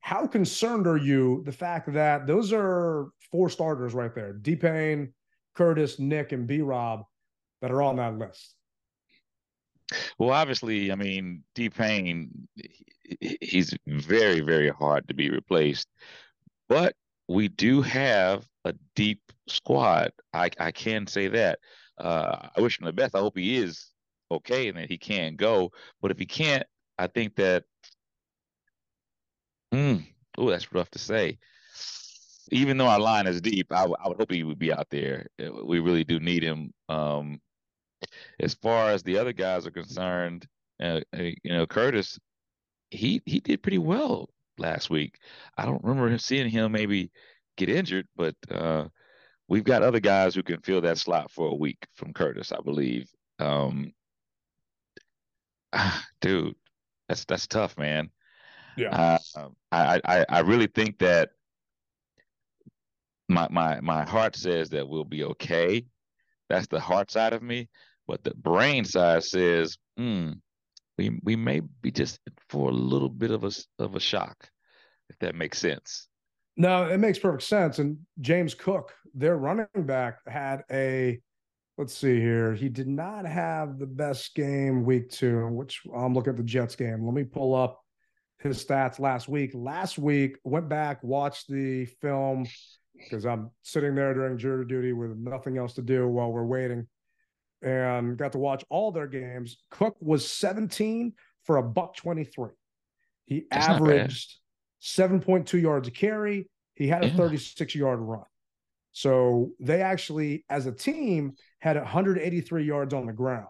Speaker 3: how concerned are you the fact that those are four starters right there? D Payne, Curtis, Nick, and B Rob that are on that list?
Speaker 4: Well, obviously, I mean, D Payne, he's very, very hard to be replaced. But we do have a deep squad. I, I can say that. Uh, I wish him the best. I hope he is okay and that he can go. But if he can't, I think that. Mm, oh, that's rough to say even though our line is deep, I, w- I would hope he would be out there. Uh, we really do need him. Um, as far as the other guys are concerned, uh, uh, you know, Curtis, he he did pretty well last week. I don't remember seeing him maybe get injured, but uh, we've got other guys who can fill that slot for a week from Curtis, I believe. Um, ah, dude, that's that's tough, man.
Speaker 3: Yeah,
Speaker 4: uh, I, I I really think that my my my heart says that we'll be okay. That's the heart side of me, but the brain side says, hmm, we we may be just for a little bit of a of a shock, if that makes sense.
Speaker 3: No, it makes perfect sense. And James Cook, their running back, had a let's see here. He did not have the best game week two, which I'm looking at the Jets game. Let me pull up his stats last week. Last week, went back, watched the film because I'm sitting there during jury duty with nothing else to do while we're waiting and got to watch all their games. Cook was 17 for a buck 23. He
Speaker 4: That's
Speaker 3: averaged 7.2 yards a carry. He had a
Speaker 4: Yeah.
Speaker 3: 36 yard run. So they actually, as a team, had 183 yards on the ground.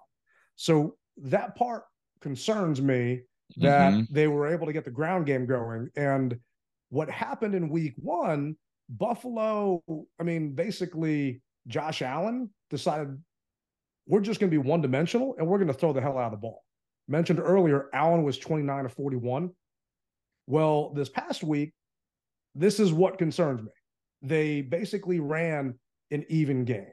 Speaker 3: So that part concerns me that
Speaker 4: Mhm.
Speaker 3: they were able to get the ground game going. And what happened in week one, Buffalo, I mean, basically, Josh Allen decided we're just going to be one dimensional and we're going to throw the hell out of the ball. Mentioned earlier, Allen was 29 to 41. Well, this past week, this is what concerns me. They basically ran an even game.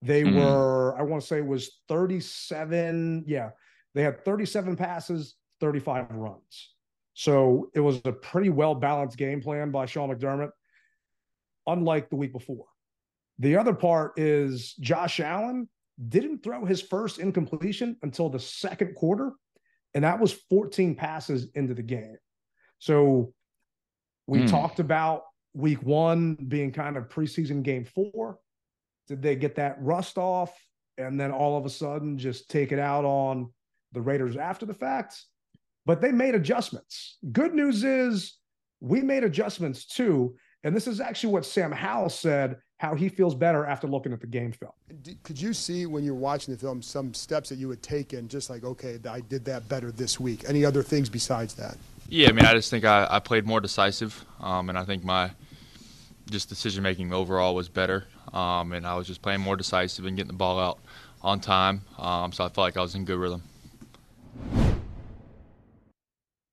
Speaker 3: They
Speaker 4: Mhm.
Speaker 3: were, I want to say, it was 37. Yeah, they had 37 passes, 35 runs. So it was a pretty well balanced game plan by Sean McDermott, unlike the week before. The other part is Josh Allen didn't throw his first incompletion until the second quarter, and that was 14 passes into the game. So we
Speaker 4: Hmm.
Speaker 3: talked about week one being kind of preseason game four. Did they get that rust off and then all of a sudden just take it out on the Raiders after the fact? But they made adjustments. Good news is we made adjustments too. And this is actually what Sam Howell said, how he feels better after looking at the game film.
Speaker 2: Could you see when you're watching the film some steps that you had taken, just like, okay, I did that better this week? Any other things besides that?
Speaker 8: Yeah, I mean, I just think I, I played more decisive, um, and I think my just decision making overall was better. Um, and I was just playing more decisive and getting the ball out on time. Um, so I felt like I was in good rhythm.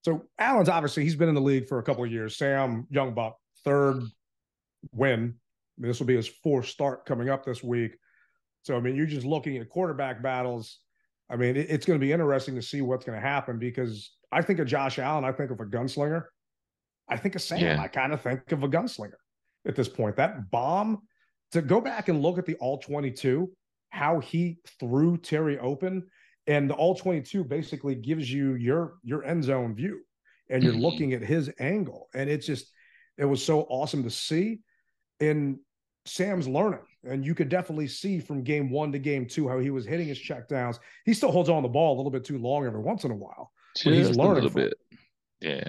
Speaker 3: So Allen's obviously he's been in the league for a couple of years. Sam young Youngbuck, third win. This will be his fourth start coming up this week. So I mean, you're just looking at quarterback battles. I mean, it- it's going to be interesting to see what's going to happen because I think of Josh Allen, I think of a gunslinger. I think of Sam,
Speaker 4: Yeah.
Speaker 3: I kind of think of a gunslinger at this point. That bomb to go back and look at the all 22, how he threw Terry open and the all 22 basically gives you your your end zone view and you're
Speaker 4: Mhm.
Speaker 3: looking at his angle and it's just it was so awesome to see and sam's learning and you could definitely see from game one to game two how he was hitting his checkdowns he still holds on the ball a little bit too long every once in a while But he's
Speaker 4: learning a little
Speaker 3: from it.
Speaker 4: bit. Yeah.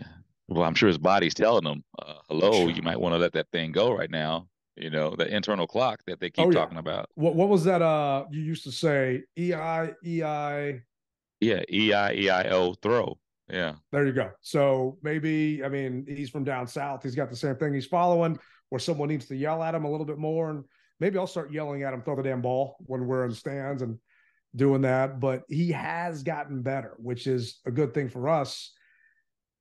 Speaker 4: Well, I'm sure his body's telling him, uh, hello, you might want to let that thing go right now. You know, the internal clock that they keep
Speaker 3: Oh, yeah.
Speaker 4: talking about.
Speaker 3: what what was that uh you used to say E ei ei
Speaker 4: Yeah, E I E I O throw. Yeah.
Speaker 3: There you go. So maybe, I mean, he's from down south. He's got the same thing he's following, where someone needs to yell at him a little bit more. And maybe I'll start yelling at him, throw the damn ball when we're in stands and doing that. But he has gotten better, which is a good thing for us.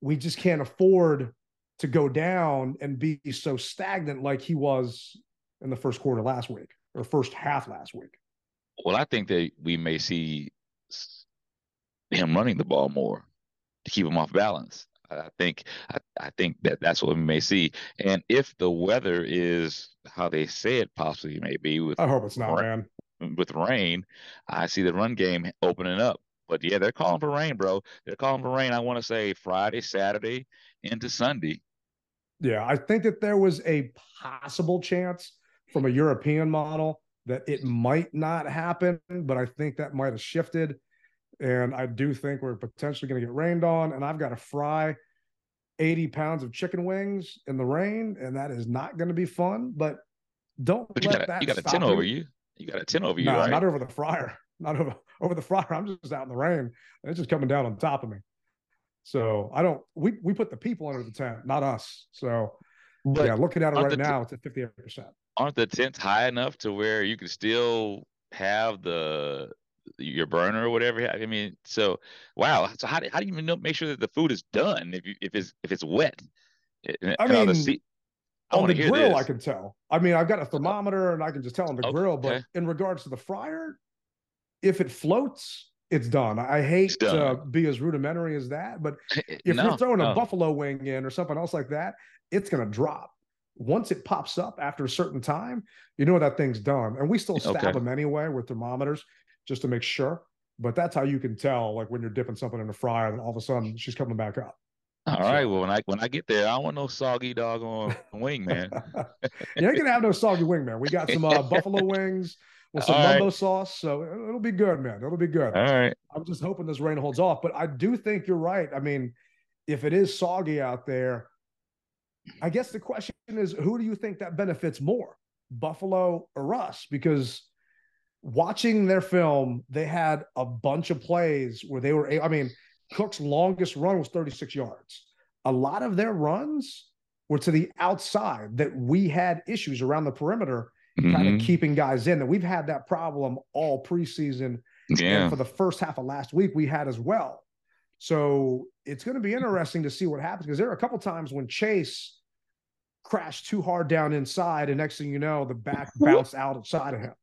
Speaker 3: We just can't afford to go down and be so stagnant like he was in the first quarter last week or first half last week.
Speaker 4: Well, I think that we may see him running the ball more to keep him off balance. I I think I, I think that that's what we may see. And if the weather is how they say it possibly may be with
Speaker 3: I hope it's not,
Speaker 4: rain,
Speaker 3: man.
Speaker 4: with rain, I see the run game opening up. But yeah, they're calling for rain, bro. They're calling for rain. I want to say Friday, Saturday, into Sunday.
Speaker 3: Yeah, I think that there was a possible chance from a European model that it might not happen, but I think that might have shifted. And I do think we're potentially going to get rained on. And I've got to fry 80 pounds of chicken wings in the rain, and that is not going to be fun. But don't
Speaker 4: But you
Speaker 3: let
Speaker 4: got a,
Speaker 3: that
Speaker 4: you got a
Speaker 3: stop
Speaker 4: ten over you. You got a ten over you,
Speaker 3: No,
Speaker 4: right?
Speaker 3: not over the fryer. Not over over the fryer. I'm just out in the rain. And it's just coming down on top of me. So I don't. We we put the people under the tent, not us. So
Speaker 4: But
Speaker 3: yeah, looking at it right
Speaker 4: the t-
Speaker 3: now, it's at 58 percent.
Speaker 4: aren't the tents high enough to where you can still have the your burner or whatever? I mean, so wow. So how do how do you even know, make sure that the food is done if you if it's if it's wet? And
Speaker 3: I
Speaker 4: all the
Speaker 3: mean,
Speaker 4: I
Speaker 3: on the grill,
Speaker 4: this.
Speaker 3: I can tell. I mean, I've got a thermometer and I can just tell on the
Speaker 4: Okay,
Speaker 3: grill. But in regards to the fryer, if it floats, it's done. I hate
Speaker 4: It's
Speaker 3: to be as rudimentary as that, but eh, if
Speaker 4: no,
Speaker 3: you're throwing
Speaker 4: no.
Speaker 3: a buffalo wing in or something else like that, it's going to drop. Once it pops up after a certain time, you know that thing's done. And we still stab
Speaker 4: Okay.
Speaker 3: them anyway with thermometers just to make sure. But that's how you can tell, like when you're dipping something in the fryer, and all of a sudden she's coming back up.
Speaker 4: All right. Well, when I when I get there, I don't want no soggy dog on wing, man.
Speaker 3: you ain't gonna have no soggy wing, man. We got some uh, buffalo wings with some
Speaker 4: All
Speaker 3: mumbo sauce, so it'll be good, man. It'll be good.
Speaker 4: All right.
Speaker 3: I'm just hoping this rain holds off, but I do think you're right. I mean, if it is soggy out there, I guess the question is, who do you think that benefits more, Buffalo or us? Because watching their film, they had a bunch of plays where they were. I mean, Cook's longest run was 36 yards. A lot of their runs were to the outside that we had issues around the perimeter, kind
Speaker 4: Mhm.
Speaker 3: of keeping guys in. That we've had that problem all preseason.
Speaker 4: Yeah.
Speaker 3: And for the first half of last week, we had as well. So it's going to be interesting to see what happens because there are a couple times when Chase crashed too hard down inside, and next thing you know, the back bounced outside of him.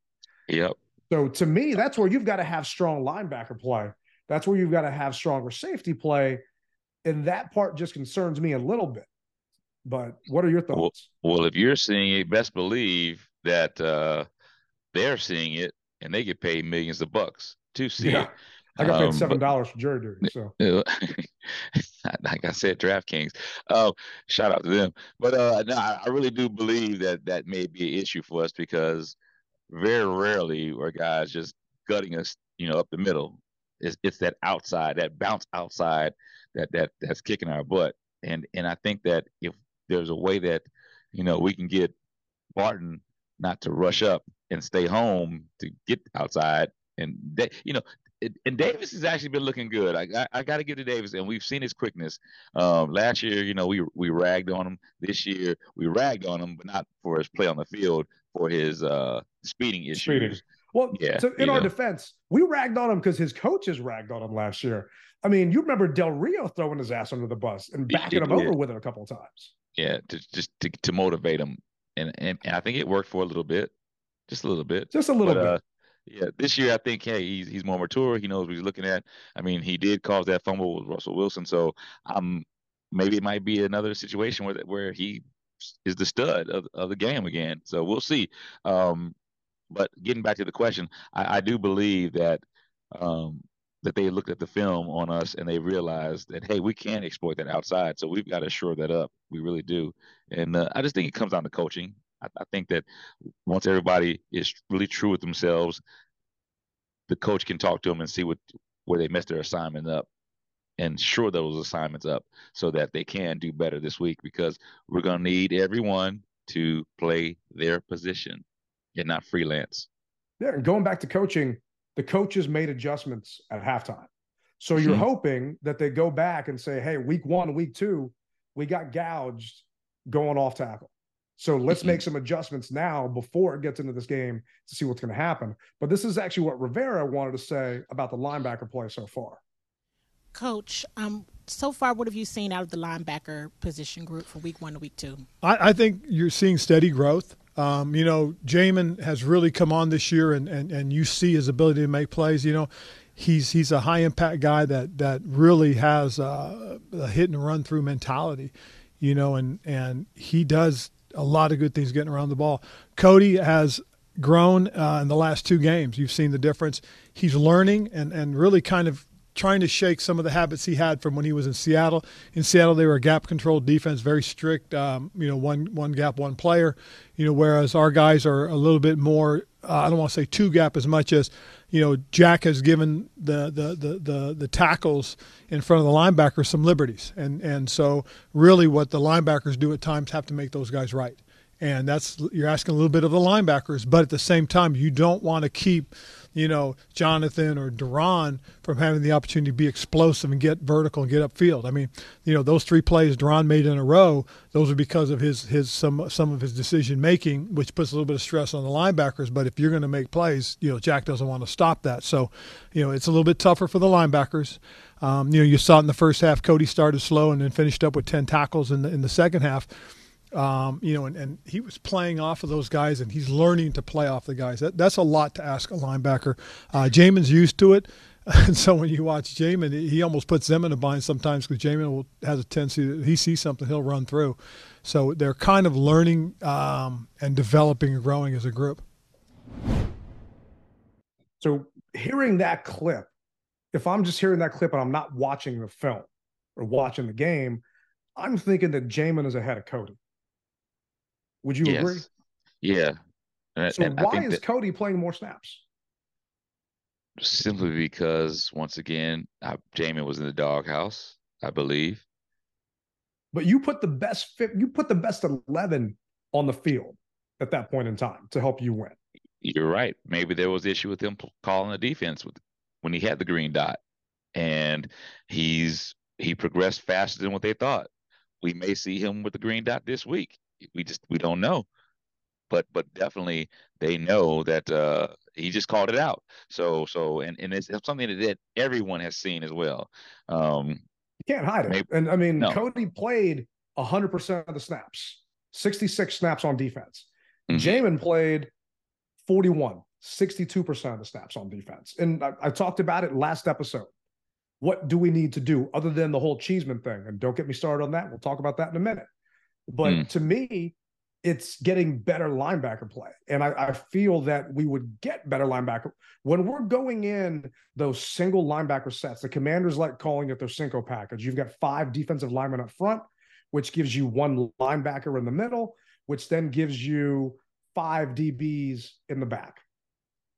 Speaker 4: Yep.
Speaker 3: So to me, that's where you've got to have strong linebacker play. That's where you've got to have stronger safety play. And that part just concerns me a little bit. But what are your thoughts?
Speaker 4: well, if you're seeing it, best believe that uh, they're seeing it, and they get paid millions of bucks to see
Speaker 3: Yeah.
Speaker 4: it.
Speaker 3: I got paid
Speaker 4: Um,
Speaker 3: seven dollars for jury duty. So
Speaker 4: like I said, DraftKings. Uh, shout out to them. But uh, no, I I really do believe that that may be an issue for us because very rarely are guys just gutting us, you know, up the middle. It's it's that outside, that bounce outside, that that that's kicking our butt. And and I think that if there's a way that, you know, we can get Barton not to rush up and stay home to get outside, and they, you know, and Davis has actually been looking good. I I, I got to give to Davis, and we've seen his quickness. Um, last year, you know, we we ragged on him. This year, we ragged on him, but not for his play on the field, for his uh speeding issues.
Speaker 3: Speeding. Well,
Speaker 4: Yeah,
Speaker 3: so in our
Speaker 4: know.
Speaker 3: defense, we ragged on him because his coaches ragged on him last year. I mean, you remember Del Rio throwing his ass under the bus and backing him over with it a couple of times.
Speaker 4: Yeah, to just to, to motivate him, and, and and I think it worked for a little bit, just a little bit.
Speaker 3: Just a little
Speaker 4: But,
Speaker 3: bit.
Speaker 4: uh, yeah, this year I think hey he's he's more mature. He knows what he's looking at. I mean, he did cause that fumble with Russell Wilson, so I'm um maybe it might be another situation where where he is the stud of of the game again. So we'll see. Um, but getting back to the question, I, I do believe that um that they looked at the film on us and they realized that hey we can't exploit that outside, so we've got to shore that up. We really do, and uh, I just think it comes down to coaching. I, I think that once everybody is really true with themselves, the coach can talk to them and see what where they messed their assignment up and shore those assignments up so that they can do better this week because we're going to need everyone to play their position and not freelance.
Speaker 3: Yeah, and going back to coaching, the coaches made adjustments at halftime. So you're
Speaker 4: Mhm.
Speaker 3: hoping that they go back and say, hey, week one, week two, we got gouged going off tackle. So let's
Speaker 4: Mhm.
Speaker 3: make some adjustments now before it gets into this game to see what's going to happen. But this is actually what Rivera wanted to say about the linebacker play so far.
Speaker 5: Coach, um, so far, what have you seen out of the linebacker position group from week one to week two?
Speaker 6: I, I think you're seeing steady growth. Um, you know, Jamin has really come on this year, and, and, and you see his ability to make plays. You know, he's he's a high impact guy that that really has a, a hit and run through mentality. You know, and and he does a lot of good things getting around the ball. Cody has grown uh, in the last two games. You've seen the difference. He's learning and and really kind of trying to shake some of the habits he had from when he was in Seattle. In Seattle, they were a gap controlled defense, very strict. Um, you know, one one gap, one player. You know, whereas our guys are a little bit more. Uh, I don't want to say two gap as much as you know. Jack has given the the the the, the tackles in front of the linebackers some liberties, and and so really what the linebackers do at times have to make those guys right. And that's you're asking a little bit of the linebackers, but at the same time, you don't want to keep you know, Jonathan or Daron from having the opportunity to be explosive and get vertical and get upfield. I mean, you know, those three plays Daron made in a row, those are because of his his some some of his decision making, which puts a little bit of stress on the linebackers. But if you're going to make plays, you know, Jack doesn't want to stop that. So, you know, it's a little bit tougher for the linebackers. Um, you know, you saw it in the first half. Cody started slow and then finished up with ten tackles in the in the second half. Um, you know, and, and he was playing off of those guys, and he's learning to play off the guys. That, that's a lot to ask a linebacker. Uh, Jamin's used to it, and so when you watch Jamin, he almost puts them in a bind sometimes because Jamin will, has a tendency that he sees something, he'll run through. So they're kind of learning um, and developing and growing as a group.
Speaker 3: So hearing that clip, if I'm just hearing that clip and I'm not watching the film or watching the game, I'm thinking that Jamin is ahead of Cody. Would you
Speaker 4: yes.
Speaker 3: agree?
Speaker 4: Yeah. And,
Speaker 3: So
Speaker 4: and
Speaker 3: why is Cody playing more snaps?
Speaker 4: simply because once again, I, Jamin was in the doghouse, I believe.
Speaker 3: But you put the best fit, you put the best eleven on the field at that point in time to help you win.
Speaker 4: You're right. Maybe there was issue with him calling the defense with when he had the green dot, and he's he progressed faster than what they thought. We may see him with the green dot this week. We just we don't know, but but definitely they know that uh, he just called it out. So so and and it's, it's something that everyone has seen as well. Um,
Speaker 3: You can't hide it.
Speaker 4: Maybe-
Speaker 3: and I mean,
Speaker 4: no.
Speaker 3: Cody played 100% of the snaps, 66 snaps on defense.
Speaker 4: Mhm.
Speaker 3: Jamin played 41, 62% of the snaps on defense. And I, I talked about it last episode. What do we need to do other than the whole Cheeseman thing? And don't get me started on that. We'll talk about that in a minute. But
Speaker 4: Mm.
Speaker 3: to me, it's getting better linebacker play. And I, I feel that we would get better linebacker when we're going in those single linebacker sets. The commanders like calling it their Cinco package. You've got five defensive linemen up front, which gives you one linebacker in the middle, which then gives you five DBs in the back.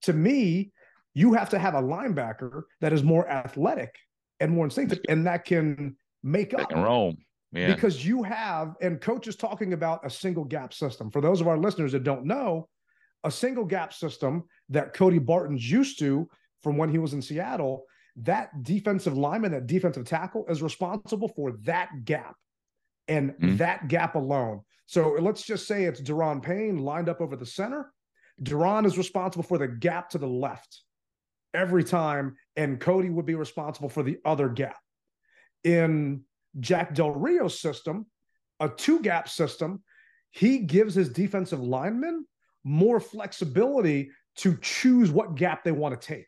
Speaker 3: To me, you have to have a linebacker that is more athletic and more instinctive, and that can make
Speaker 4: they
Speaker 3: up
Speaker 4: can roam. Yeah.
Speaker 3: because you have, and coach is talking about a single gap system. For those of our listeners that don't know, a single gap system that Cody Barton's used to from when he was in Seattle, that defensive lineman, that defensive tackle is responsible for that gap and
Speaker 4: Mhm.
Speaker 3: that gap alone. So let's just say it's Daron Payne lined up over the center. Daron is responsible for the gap to the left every time, and Cody would be responsible for the other gap. In Jack Del Rio's system, a two gap system, he gives his defensive linemen more flexibility to choose what gap they want to take.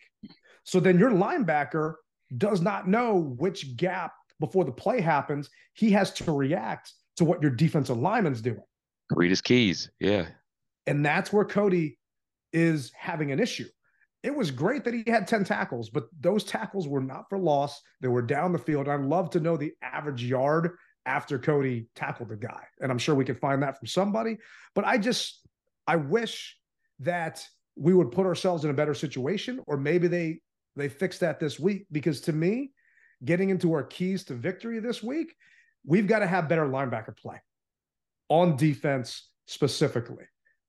Speaker 3: So then your linebacker does not know which gap before the play happens. He has to react to what your defensive lineman's doing.
Speaker 4: Read his keys. Yeah.
Speaker 3: And that's where Cody is having an issue. It was great that he had 10 tackles, but those tackles were not for loss. They were down the field. I'd love to know the average yard after Cody tackled the guy. And I'm sure we could find that from somebody. But I just, I wish that we would put ourselves in a better situation, or maybe they they fix that this week. Because to me, getting into our keys to victory this week, we've got to have better linebacker play on defense specifically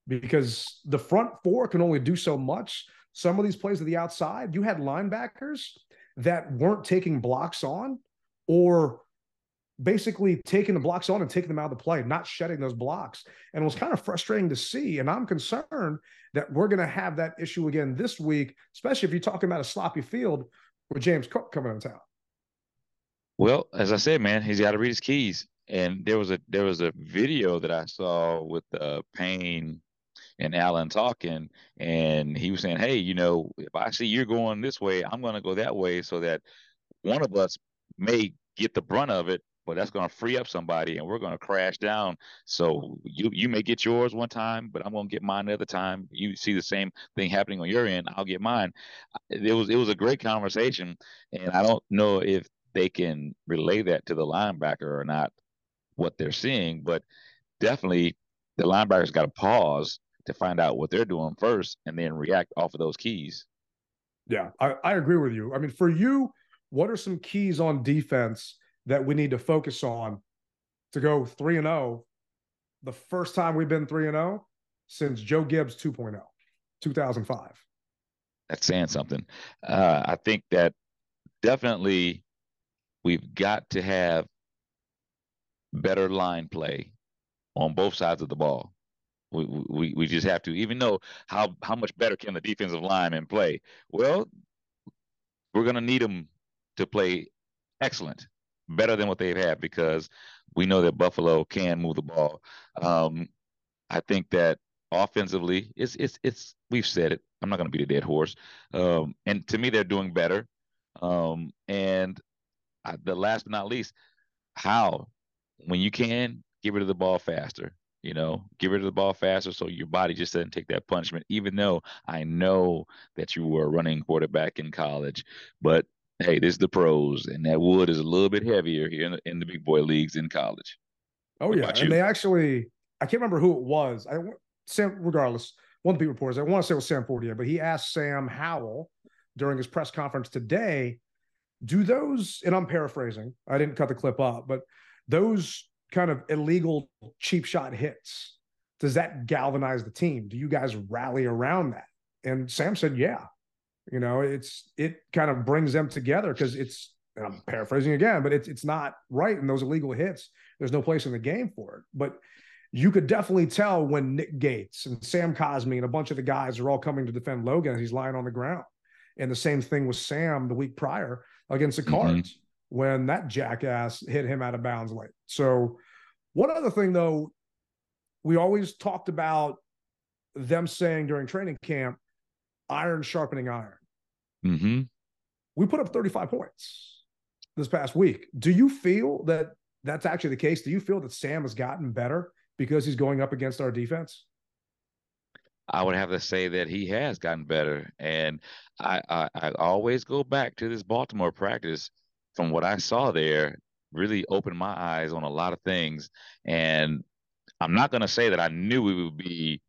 Speaker 3: because the front four can only do so much. Some of these plays to the outside, you had linebackers that weren't taking blocks on or basically taking the blocks on and taking them out of the play, not shedding those blocks. And it was kind of frustrating to see. And I'm concerned that we're going to have that issue again this week, especially if you're talking about a sloppy field with James Cook coming into town.
Speaker 4: Well, as I said, man, he's got to read his keys. And there was a there was a video that I saw with uh, Payne and Allen talking, and he was saying, "Hey, you know, if I see you're going this way, I'm going to go that way, so that one of us may get the brunt of it, but that's going to free up somebody, and we're going to crash down. So you you may get yours one time, but I'm going to get mine another time. You see the same thing happening on your end, I'll get mine. It was it was a great conversation, and I don't know if they can relay that to the linebacker or not what they're seeing, but definitely the linebackers got to pause to find out what they're doing first and then react off of those keys.
Speaker 3: Yeah, I, I agree with you. I mean, for you, what are some keys on defense that we need to focus on to go 3 and 0 the first time we've been 3 and 0 since Joe Gibbs 2.0, 2005?
Speaker 4: That's saying something. Uh, I think that definitely we've got to have better line play on both sides of the ball. We, we we just have to, even though how how much better can the defensive lineman play? Well, we're gonna need them to play excellent, better than what they've had because we know that Buffalo can move the ball. Um, I think that offensively, it's it's it's we've said it. I'm not gonna be the dead horse. Um, and to me, they're doing better. Um, and I, the last but not least, how when you can get rid of the ball faster. You know, get rid of the ball faster so your body just doesn't take that punishment. Even though I know that you were a running quarterback in college, but hey, this is the pros, and that wood is a little bit heavier here in the, in the big boy leagues in college.
Speaker 3: Oh
Speaker 4: What
Speaker 3: yeah, and they actually I can't remember who it was. I Sam, regardless, one of the beat reporters. I want to say it was Sam Fortier, but he asked Sam Howell during his press conference today, "Do those?" And I'm paraphrasing. I didn't cut the clip up, but those kind of illegal cheap shot hits does that galvanize the team? Do you guys rally around that? And Sam said, "Yeah." You know, it's it kind of brings them together because it's. And I'm paraphrasing again, but it's it's not right. in those illegal hits, there's no place in the game for it. But you could definitely tell when Nick Gates and Sam Cosmi and a bunch of the guys are all coming to defend Logan as he's lying on the ground. And the same thing with Sam the week prior against the
Speaker 4: Mhm.
Speaker 3: Cards when that jackass hit him out of bounds late. So, one other thing though, we always talked about them saying during training camp, iron sharpening iron.
Speaker 4: Mm-hmm.
Speaker 3: We put up 35 points this past week. Do you feel that that's actually the case? Do you feel that Sam has gotten better because he's going up against our defense?
Speaker 4: I would have to say that he has gotten better, and I, I I always go back to this Baltimore practice. From what I saw there, really opened my eyes on a lot of things, and I'm not going to say that I knew we would be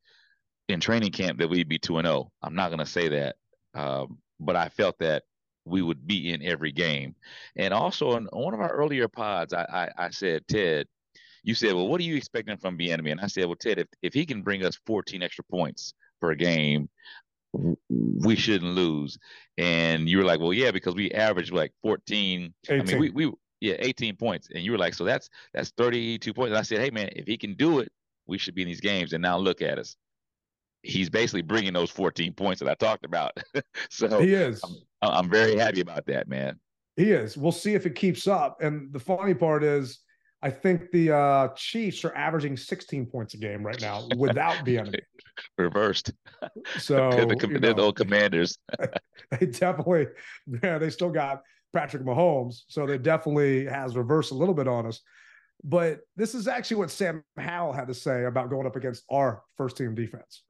Speaker 4: in training camp that we'd be two and zero. I'm not going to say that, um, but I felt that we would be in every game. And also on one of our earlier pods, I I, I said, Ted, you said, well, what are you expecting from Bieniemy? And I said, well, Ted, if, if he can bring us 14 extra points per game, we shouldn't lose. And you were like, well, yeah, because we averaged like 14. I mean, we, we yeah, 18 points. And you were like, so that's that's 32 points. And I said, hey man, if he can do it, we should be in these games. And now look at us. He's basically bringing those 14 points that I talked about. so
Speaker 3: he is.
Speaker 4: I- I'm very happy about that, man.
Speaker 3: He is. We'll see if it keeps up. And the funny part is, I think the uh, Chiefs are averaging 16 points a game right now without the enemy.
Speaker 4: Reversed.
Speaker 3: So
Speaker 4: they're the, com-
Speaker 3: you
Speaker 4: they're the old commanders.
Speaker 3: they definitely, yeah, they still got Patrick Mahomes, so they definitely has reversed a little bit on us. But this is actually what Sam Howell had to say about going up against our first team defense.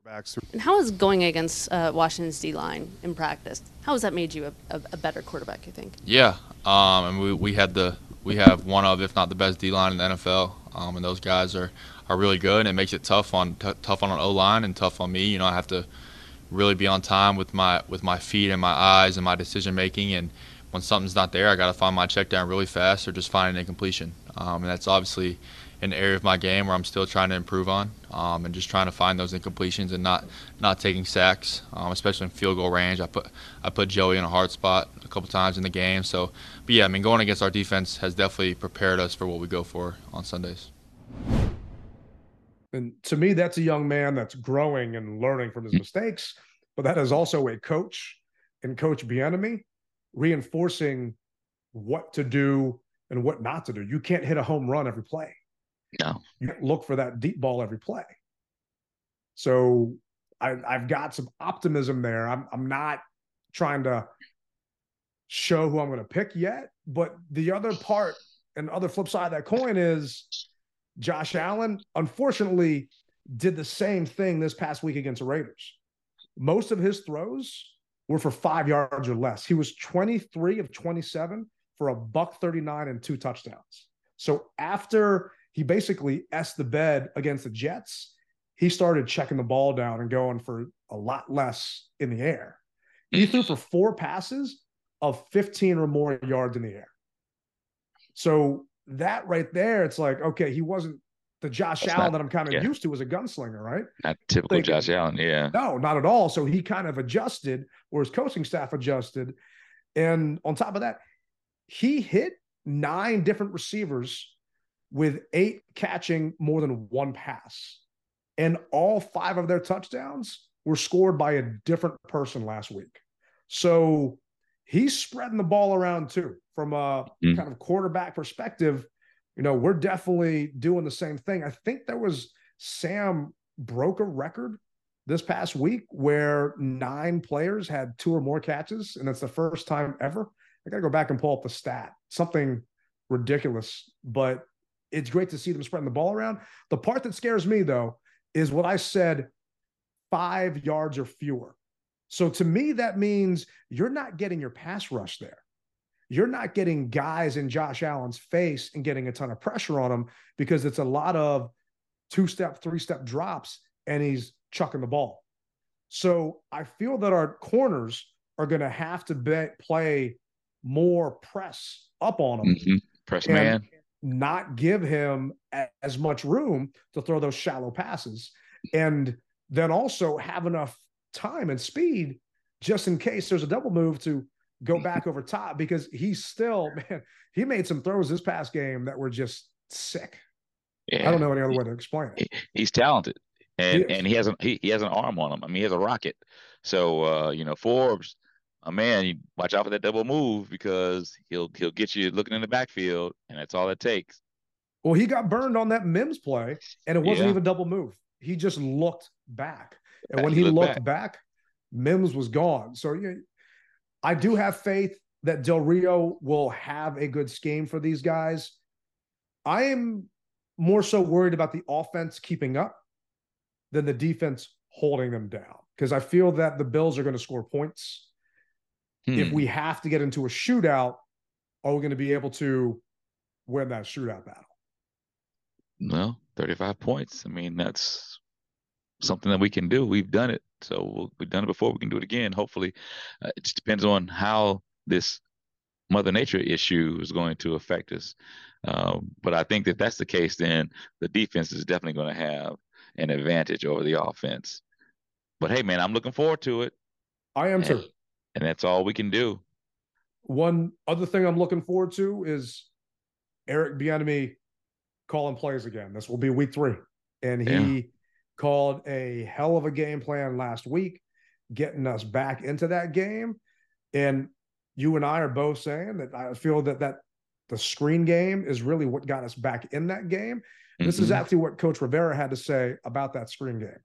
Speaker 9: And how is going against uh, Washington's D line in practice? How has that made you a, a, a better quarterback? You think?
Speaker 8: Yeah, um, and we, we had the we have one of if not the best D line in the NFL, um, and those guys are, are really good. And it makes it tough on t- tough on an O line and tough on me. You know, I have to really be on time with my with my feet and my eyes and my decision making. And when something's not there, I got to find my check down really fast or just find an incompletion. Um, and that's obviously an area of my game where I'm still trying to improve on, um, and just trying to find those incompletions and not not taking sacks, um, especially in field goal range. I put I put Joey in a hard spot a couple times in the game. So, but yeah, I mean, going against our defense has definitely prepared us for what we go for on Sundays.
Speaker 3: And to me, that's a young man that's growing and learning from his mistakes. But that is also a coach and Coach Bieniemy reinforcing what to do and what not to do. You can't hit a home run every play.
Speaker 4: No.
Speaker 3: You look for that deep ball every play. So I, I've got some optimism there. I'm I'm not trying to show who I'm going to pick yet, but the other part and other flip side of that coin is Josh Allen, unfortunately, did the same thing this past week against the Raiders. Most of his throws were for five yards or less. He was 23 of 27 for a buck 39 and two touchdowns. So after he basically s the bed against the Jets, he started checking the ball down and going for a lot less in the air. He threw for four passes of 15 or more yards in the air. So that right there, it's like, okay, he wasn't the Josh
Speaker 4: That's
Speaker 3: Allen
Speaker 4: not-
Speaker 3: that I'm kind of
Speaker 4: yeah.
Speaker 3: used to as a gunslinger, right?
Speaker 4: Not typical
Speaker 3: Thinking-
Speaker 4: Josh Allen. Yeah.
Speaker 3: No, not at all. So he kind of adjusted, or his coaching staff adjusted. And on top of that, he hit nine different receivers with eight catching more than one pass. And all five of their touchdowns were scored by a different person last week. So he's spreading the ball around too. From a
Speaker 4: Mm.
Speaker 3: kind of quarterback perspective, you know, we're definitely doing the same thing. I think there was Sam broke a record this past week where nine players had two or more catches, and it's the first time ever. I got to go back and pull up the stat. Something ridiculous, but it's great to see them spreading the ball around. The part that scares me, though, is what I said five yards or fewer. So to me, that means you're not getting your pass rush there. you're not getting guys in Josh Allen's face and getting a ton of pressure on him because it's a lot of two step, three step drops and he's chucking the ball. So I feel that our corners are going to have to be, play more press up on him.
Speaker 4: Mm-hmm. Press man.
Speaker 3: Not give him as much room to throw those shallow passes. And then also have enough time and speed just in case there's a double move to go back over top because he's still, man, he made some throws this past game that were just sick. Yeah. I don't know any other way to explain it.
Speaker 4: He's talented. And, he and he has an he, he has an arm on him. I mean, he has a rocket. So uh, you know, Forbes, a man, you watch out for that double move because he'll he'll get you looking in the backfield, and that's all it takes.
Speaker 3: Well, he got burned on that Mims play, and it wasn't yeah. even double move. He just looked back, and when he, he looked back. back. Mims was gone. So yeah, I do have faith that Del Rio will have a good scheme for these guys. I am more so worried about the offense keeping up than the defense holding them down because I feel that the Bills are going to score points. Hmm. If we have to get into a shootout, are we going to be able to win that shootout battle?
Speaker 4: No, 35 points. I mean, that's something that we can do. We've done it. So we've done it before. We can do it again. Hopefully, uh, it just depends on how this Mother Nature issue is going to affect us. Um, but I think that that's the case. Then the defense is definitely going to have an advantage over the offense. But hey, man, I'm looking forward to it.
Speaker 3: I am too.
Speaker 4: And that's all we can do.
Speaker 3: One other thing I'm looking forward to is Eric Bieniemy calling plays again. This will be week three, and he yeah. called a hell of a game plan last week, getting us back into that game. And you and I are both saying that I feel that that the screen game is really what got us back in that game. This mm-hmm. is actually what Coach Rivera had to say about that screen game.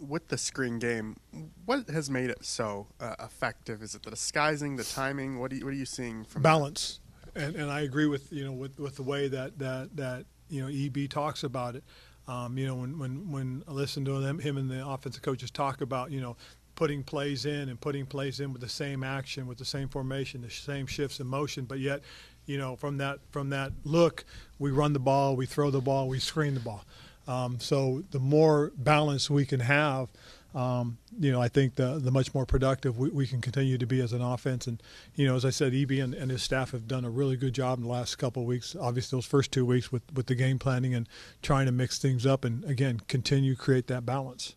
Speaker 10: With the screen game, what has made it so uh, effective? Is it the disguising, the timing? What, you, what are you seeing from
Speaker 6: balance? And, and I agree with you know with, with the way that, that that you know EB talks about it. Um, you know when when when I listen to them, him and the offensive coaches talk about you know putting plays in and putting plays in with the same action, with the same formation, the same shifts in motion, but yet you know, from that from that look, we run the ball, we throw the ball, we screen the ball. Um, so the more balance we can have, um, you know, I think the the much more productive we, we, can continue to be as an offense. And you know, as I said, EB and, and his staff have done a really good job in the last couple of weeks. Obviously, those first two weeks with with the game planning and trying to mix things up, and again, continue create that balance.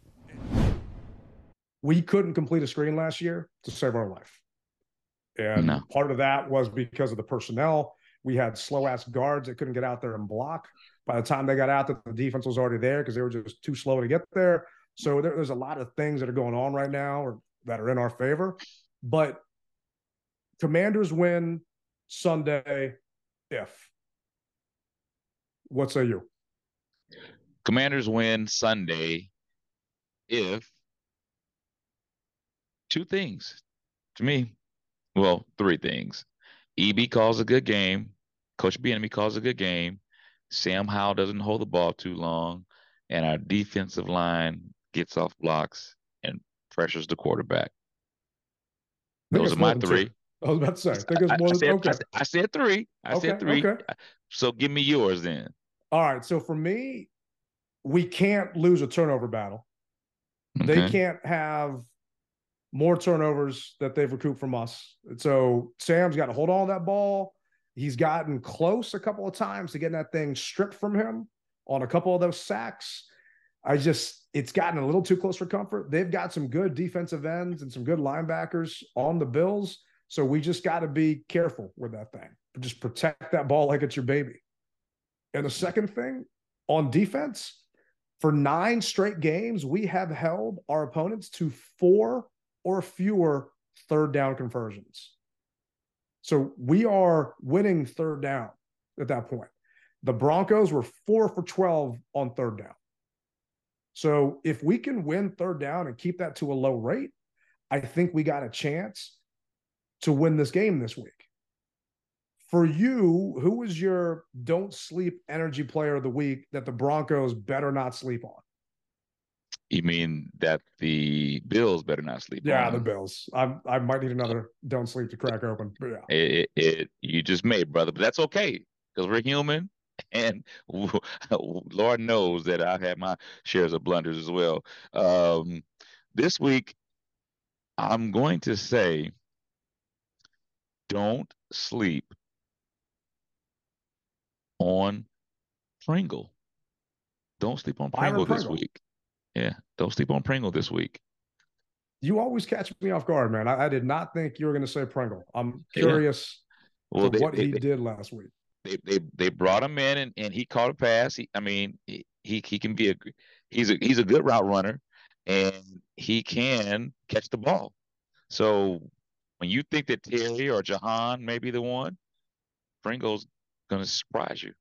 Speaker 3: We couldn't complete a screen last year to save our life. And no. part of that was because of the personnel. We had slow ass guards that couldn't get out there and block. By the time they got out, that the defense was already there because they were just too slow to get there. So there, there's a lot of things that are going on right now or that are in our favor. But Commanders win Sunday if. What say you?
Speaker 4: Commanders win Sunday if two things to me well, three things. EB calls a good game. Coach Bieniemy calls a good game. Sam Howell doesn't hold the ball too long, and our defensive line gets off blocks and pressures the quarterback. Those are my three.
Speaker 3: Two. I was about to say. I think it's more I, I
Speaker 4: said,
Speaker 3: okay.
Speaker 4: I, I, said three. I okay, said three. Okay. So give me yours then.
Speaker 3: All right. So for me, we can't lose a turnover battle. Okay. They can't have more turnovers that they've recouped from us. So Sam's got to hold on to that ball. He's gotten close a couple of times to getting that thing stripped from him on a couple of those sacks. I just, it's gotten a little too close for comfort. They've got some good defensive ends and some good linebackers on the Bills. So we just got to be careful with that thing. Just protect that ball like it's your baby. And the second thing on defense, for nine straight games, we have held our opponents to four or fewer third down conversions. So we are winning third down at that point. The Broncos were four for 12 on third down. So if we can win third down and keep that to a low rate, I think we got a chance to win this game this week. For you, who was your don't sleep energy player of the week that the Broncos better not sleep on?
Speaker 4: You mean that the Bills better not sleep?
Speaker 3: Yeah,
Speaker 4: on
Speaker 3: the? Bills. I I might need another don't sleep to crack open. But yeah.
Speaker 4: It, it, it you just made, brother, but that's okay because we're human, and Lord knows that I've had my shares of blunders as well. Um, this week, I'm going to say, don't sleep on Pringle. Don't sleep on
Speaker 3: Byron
Speaker 4: Pringle this week. Yeah, don't sleep on Pringle this week.
Speaker 3: You always catch me off guard, man. I, I did not think you were going to say Pringle. I'm
Speaker 4: Yeah.
Speaker 3: curious
Speaker 4: Well, they-
Speaker 3: what
Speaker 4: they-
Speaker 3: he
Speaker 4: they-
Speaker 3: did last week.
Speaker 4: they they they brought him in and, and he caught a pass. He, I mean, he, he he can be a he's a he's a good route runner, and he can catch the ball. So when you think that Terry or Jahan may be the one, Pringle's gonna surprise you.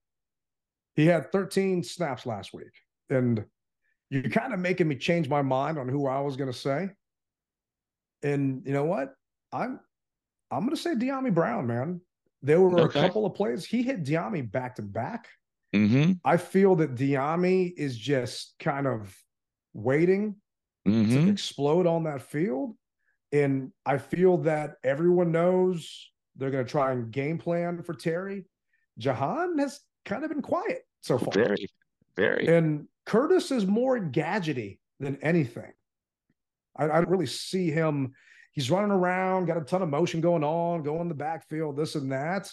Speaker 3: He had 13 snaps last week, and you're kind of making me change my mind on who I was going to say. And you know what? I'm I'm going to say Dyami Brown, man. There were
Speaker 4: Okay.
Speaker 3: a couple of plays he hit Dyami back to back.
Speaker 4: Mm-hmm.
Speaker 3: I feel that Dyami is just kind of waiting
Speaker 4: Mm-hmm.
Speaker 3: to explode on that field. And I feel that everyone knows they're going to try and game plan for Terry. Jahan has kind of been quiet so far.
Speaker 4: Very, very.
Speaker 3: And Curtis is more gadgety than anything. I, I don't really see him. He's running around, got a ton of motion going on, going in the backfield, this and that.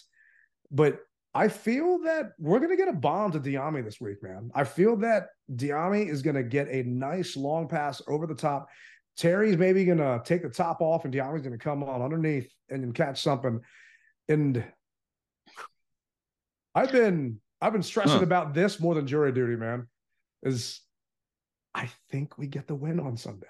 Speaker 3: But I feel that we're going to get a bomb to Dyami this week, man. I feel that Dyami is going to get a nice long pass over the top. Terry's maybe going to take the top off, and Dyami's going to come on underneath and catch something. And I've been I've been stressing
Speaker 4: Huh.
Speaker 3: about this more than jury duty, man. Is I think we get the win on Sunday.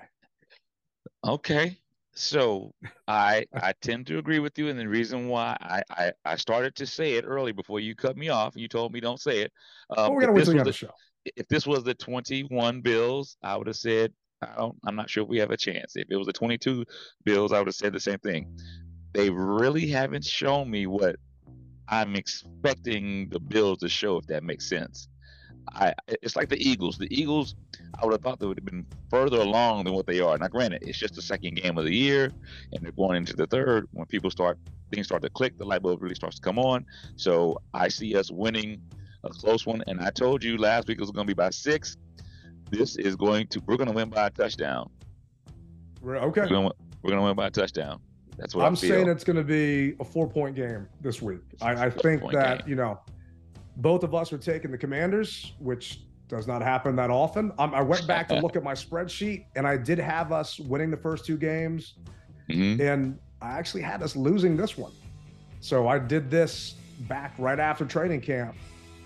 Speaker 4: Okay. So I I tend to agree with you, and the reason why I, I I started to say it early before you cut me off, and you told me don't say it.
Speaker 3: Well,
Speaker 4: Um,
Speaker 3: we're
Speaker 4: if
Speaker 3: gonna wait
Speaker 4: this
Speaker 3: till
Speaker 4: was
Speaker 3: the
Speaker 4: the-
Speaker 3: show.
Speaker 4: if this was the 21 Bills, I would have said, I don't, I'm not sure if we have a chance. If it was the 22 Bills, I would have said the same thing. They really haven't shown me what I'm expecting the Bills to show, if that makes sense. I, it's like the Eagles. The Eagles, I would have thought they would have been further along than what they are. Now, granted, it's just the second game of the year, and they're going into the third. When people start, things start to click, the light bulb really starts to come on. So I see us winning a close one. And I told you last week it was going to be by six. This is going to, we're going to win by a touchdown.
Speaker 3: We're- Okay.
Speaker 4: We're going to, we're going to win by a touchdown. That's what
Speaker 3: I'm saying it's going to be a four point game this week. I, I think that,
Speaker 4: game.
Speaker 3: you know, both of us are taking the commanders, which does not happen that often. Um, I went back to look at my spreadsheet and I did have us winning the first two games.
Speaker 4: Mhm.
Speaker 3: And I actually had us losing this one. So I did this back right after training camp,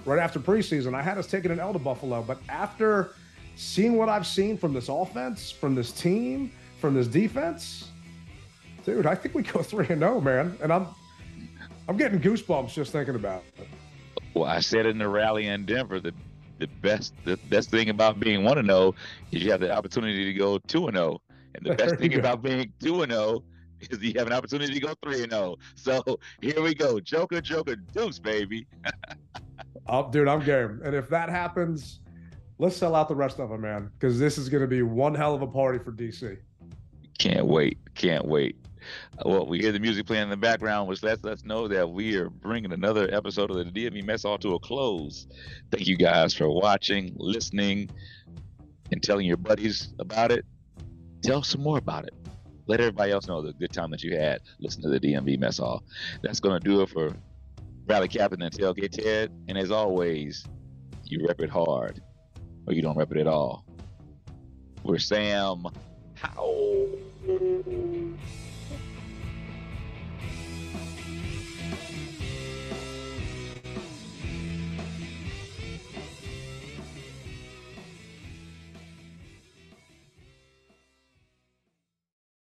Speaker 3: right after preseason. I had us taking an L to Buffalo. But after seeing what I've seen from this offense, from this team, from this defense, dude, I think we go three and zero, man. And I'm I'm getting goosebumps just thinking about it.
Speaker 4: Well, I said in the rally in Denver that the best the best thing about being one and zero is you have the opportunity to go two and zero, and the best thing
Speaker 3: go.
Speaker 4: about being two and zero is you have an opportunity to go three and zero. So here we go, Joker, Joker, Deuce, baby.
Speaker 3: Oh, dude, I'm game. And if that happens, let's sell out the rest of them, man, because this is going to be one hell of a party for DC.
Speaker 4: Can't wait, can't wait. Uh, Well, we hear the music playing in the background, which lets us know that we are bringing another episode of the DMV Mess Hall to a close. Thank you guys for watching, listening, and telling your buddies about it. Tell some more about it. Let everybody else know the good time that you had listening to the DMV Mess Hall. That's going to do it for Rally Captain and Tailgate Ted. And as always, you rep it hard, or you don't rep it at all. We're Sam Howell.